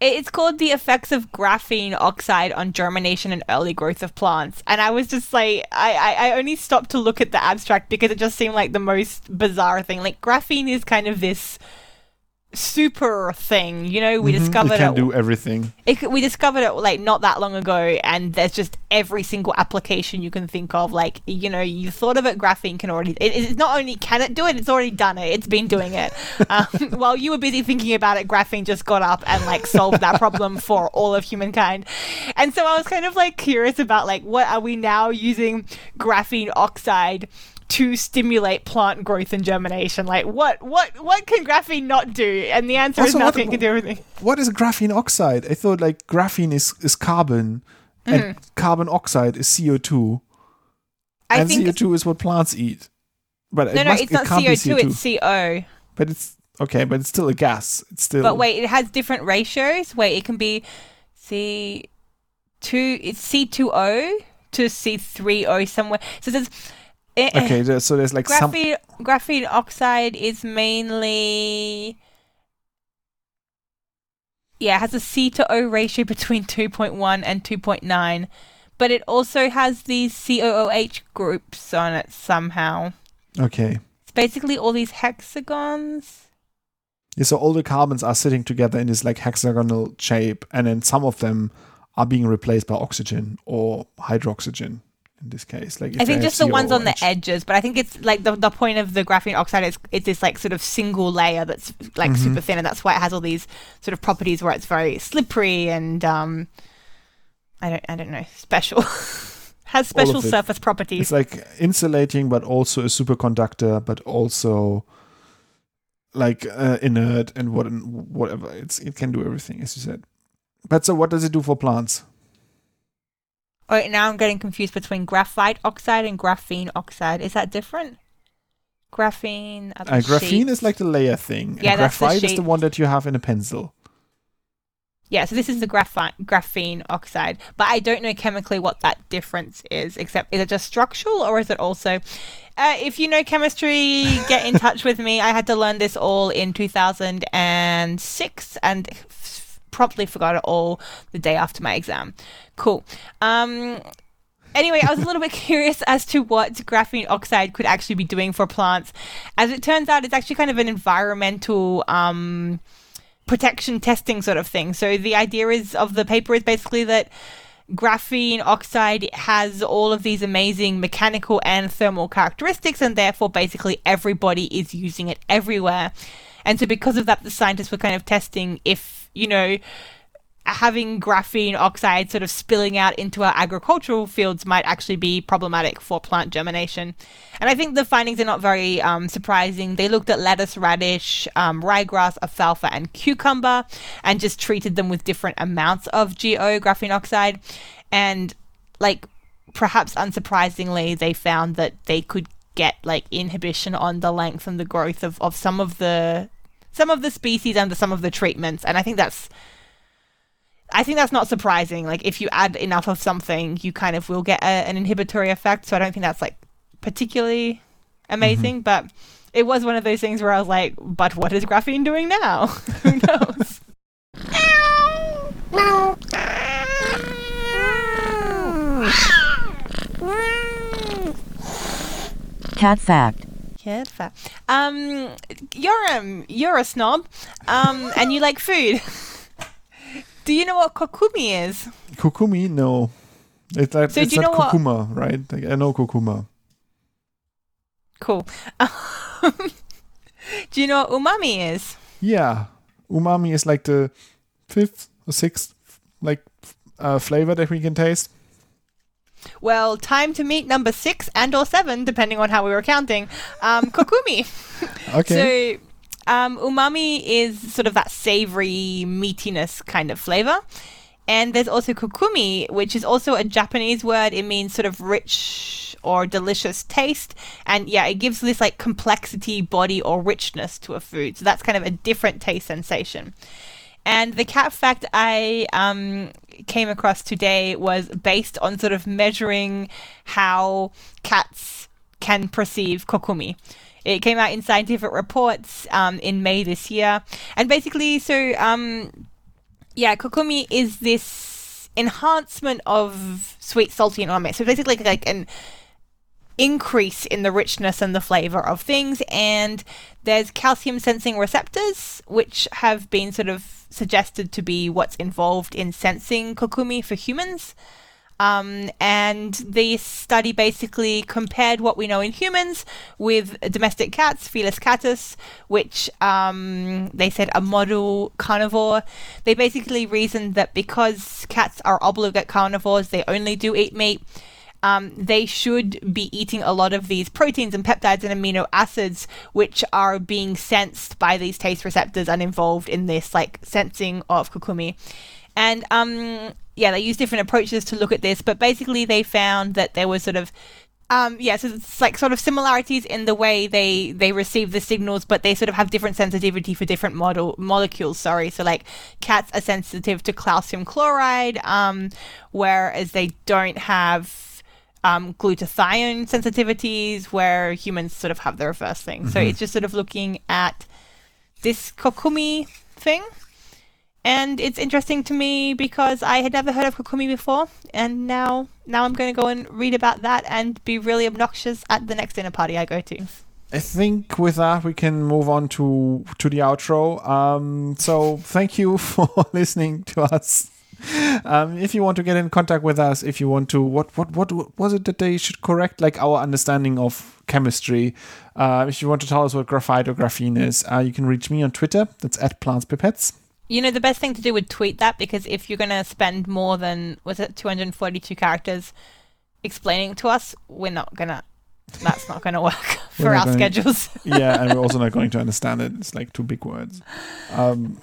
it's called the effects of graphene oxide on germination and early growth of plants. And I was just like, I, I, I only stopped to look at the abstract because it just seemed like the most bizarre thing. Like graphene is kind of this super thing, you know. We Mhm, discovered it can it do everything. it, we discovered it like not that long ago and there's just every single application you can think of like you know you thought of it graphene can already it, it's not only can it do it it's already done it it's been doing it um, while you were busy thinking about it graphene just got up and like solved that problem for all of humankind and so i was kind of like curious about like what are we now using graphene oxide to stimulate plant growth and germination. Like what what what can graphene not do? And the answer is Also, what- nothing. It can do everything. What is graphene oxide? I thought like graphene is, is carbon and carbon oxide is CO2. Mm-hmm. And CO2 is what plants eat. But no, it no, must, it's not it can't CO two. It's CO. But it's okay, but it's still a gas. It's still But wait, it has different ratios. Wait, it can be C two. It's C two O to C three O somewhere. So there's eh, eh, Okay, so there's like some graphene graphene oxide is mainly yeah, it has a C to O ratio between 2.1 and 2.9, but it also has these COOH groups on it somehow. Okay. It's basically all these hexagons. Yeah, so all the carbons are sitting together in this like hexagonal shape, and then some of them are being replaced by oxygen or hydroxygen in this case. Like I think just the ones on the edges, but I think it's like the, the point of the graphene oxide is it's this like sort of single layer that's like Mm-hmm. super thin, and that's why it has all these sort of properties where it's very slippery and um, I don't I don't know special has special it. surface properties. It's like insulating, but also a superconductor, but also like uh, inert and what whatever. It's it can do everything, as you said. But so, what does it do for plants? Oh, now I'm getting confused between graphite oxide and graphene oxide. Is that different? Graphene. Uh, graphene is like the layer thing, Yeah, and that's the graphite is the one that you have in a pencil. Yeah, so this is the graphite graphene oxide, but I don't know chemically what that difference is. Except is it just structural or is it also? Uh, if you know chemistry, get in touch with me. I had to learn this all in 2006 and f- promptly forgot it all the day after my exam. Cool. Um, anyway, I was a little bit curious as to what graphene oxide could actually be doing for plants. As it turns out, it's actually kind of an environmental um, protection testing sort of thing. So the idea is of the paper is basically that graphene oxide has all of these amazing mechanical and thermal characteristics, and therefore basically everybody is using it everywhere. And so because of that, the scientists were kind of testing if you know having graphene oxide sort of spilling out into our agricultural fields might actually be problematic for plant germination. And I think the findings are not very um, surprising. They looked at lettuce, radish, um, ryegrass, alfalfa, and cucumber and just treated them with different amounts of GO, graphene oxide. And, like, perhaps unsurprisingly, they found that they could get, like, inhibition on the length and the growth of, of some of the. Some of the species under some of the treatments, and I think that's I think that's not surprising. Like if you add enough of something, you kind of will get a, an inhibitory effect. So I don't think that's like particularly amazing, but it was one of those things where I was like, but what is graphene doing now? Who knows? Cat fact. Cat fair. Um, you're um, you're a snob, um, and you like food. Do you know what kokumi is? Kokumi, no. It's like So it's do you not know what- right? Like, I know kurkuma. Cool. Do you know what umami is? Yeah, umami is like the fifth or sixth like uh, flavor that we can taste. Well, time to meet number six and or seven, depending on how we were counting. Um, kokumi. Okay. So, um, umami is sort of that savory meatiness kind of flavor. And there's also kokumi, which is also a Japanese word. It means sort of rich or delicious taste. And yeah, it gives this like complexity, body, or richness to a food. So that's kind of a different taste sensation. And the cat fact I um, came across today was based on sort of measuring how cats can perceive kokumi. It came out in scientific reports um, in May this year. And basically, so um, yeah, kokumi is this enhancement of sweet, salty, and umami. So basically, like an increase in the richness and the flavor of things. And there's calcium sensing receptors, which have been sort of suggested to be what's involved in sensing kokumi for humans. Um, and this study basically compared what we know in humans with domestic cats, Felis catus, which um, they said a model carnivore. They basically reasoned that because cats are obligate carnivores, they only do eat meat. um, they should be eating a lot of these proteins and peptides and amino acids, which are being sensed by these taste receptors and involved in this like sensing of kokumi. And um, yeah, they use different approaches to look at this, but basically they found that there was sort of um, yeah, so it's like sort of similarities in the way they they receive the signals, but they sort of have different sensitivity for different model molecules. Sorry, so like cats are sensitive to calcium chloride, um, whereas they don't have um, glutathione sensitivities, where humans sort of have the reverse thing. So it's just sort of looking at this kokumi thing. And it's interesting to me because I had never heard of kokumi before, and now now I'm going to go and read about that and be really obnoxious at the next dinner party I go to. I think with that we can move on to to the outro. Um, so thank you for listening to us. Um, if you want to get in contact with us, if you want to, what what what was it that they should correct, like our understanding of chemistry? Uh, if you want to tell us what graphite or graphene is, uh, you can reach me on Twitter. That's at plants pipettes. You know, the best thing to do would tweet that because if you're going to spend more than, was it 242 characters explaining to us, we're not going to, that's not going to work for our gonna- schedules. yeah, and we're also not going to understand it. It's like two big words. Um,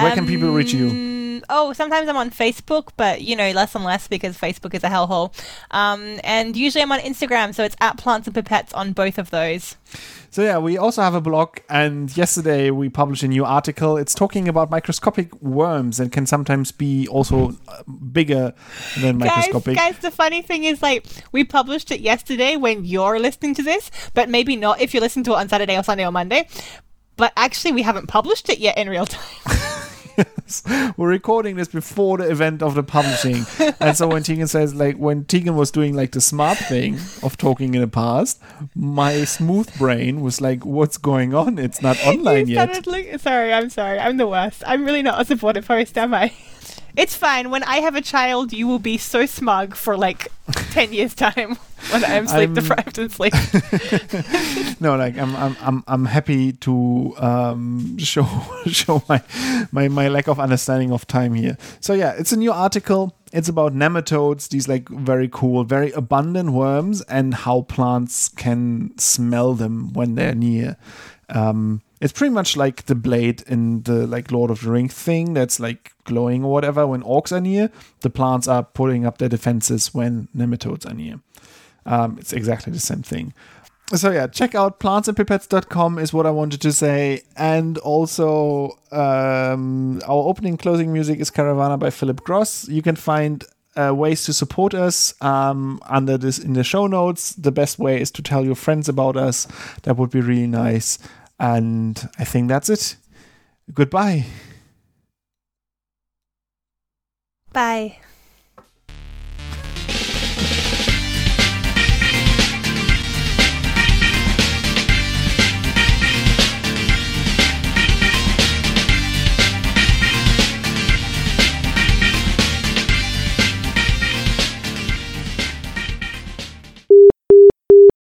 Where can people reach you? Oh, sometimes I'm on Facebook, but you know, less and less because Facebook is a hellhole. Um, and usually I'm on Instagram, so it's at Plants and Pipettes on both of those. So yeah, we also have a blog, and yesterday we published a new article. It's talking about microscopic worms and can sometimes be also uh, bigger than Guys, microscopic. guys, the funny thing is, like, we published it yesterday when you're listening to this, but maybe not if you're listening to it on Saturday or Sunday or Monday. But actually, we haven't published it yet in real time. We're recording this before the event of the publishing, and so when Tegan says like when Tegan was doing like the smart thing of talking in the past, my smooth brain was like, "What's going on? It's not online yet." sorry, I'm sorry. I'm the worst. I'm really not a supportive host, am I? It's fine. When I have a child, you will be so smug for like 10 years' time when I'm sleep I'm- deprived and sleep. no, like I'm I'm I'm I'm happy to um show show my my my lack of understanding of time here. So yeah, it's a new article. It's about nematodes, these like very cool, very abundant worms, and how plants can smell them when they're near. Um, it's pretty much like the blade in the like Lord of the Rings thing that's like glowing or whatever when orcs are near. The plants are putting up their defenses when nematodes are near. Um, it's exactly the same thing. So yeah, check out plantsandpipettes.com is what I wanted to say. And also um, our opening closing music is Caravana by Philip Gross. You can find uh, ways to support us um, under this in the show notes. The best way is to tell your friends about us. That would be really nice. And I think that's it. Goodbye. Bye.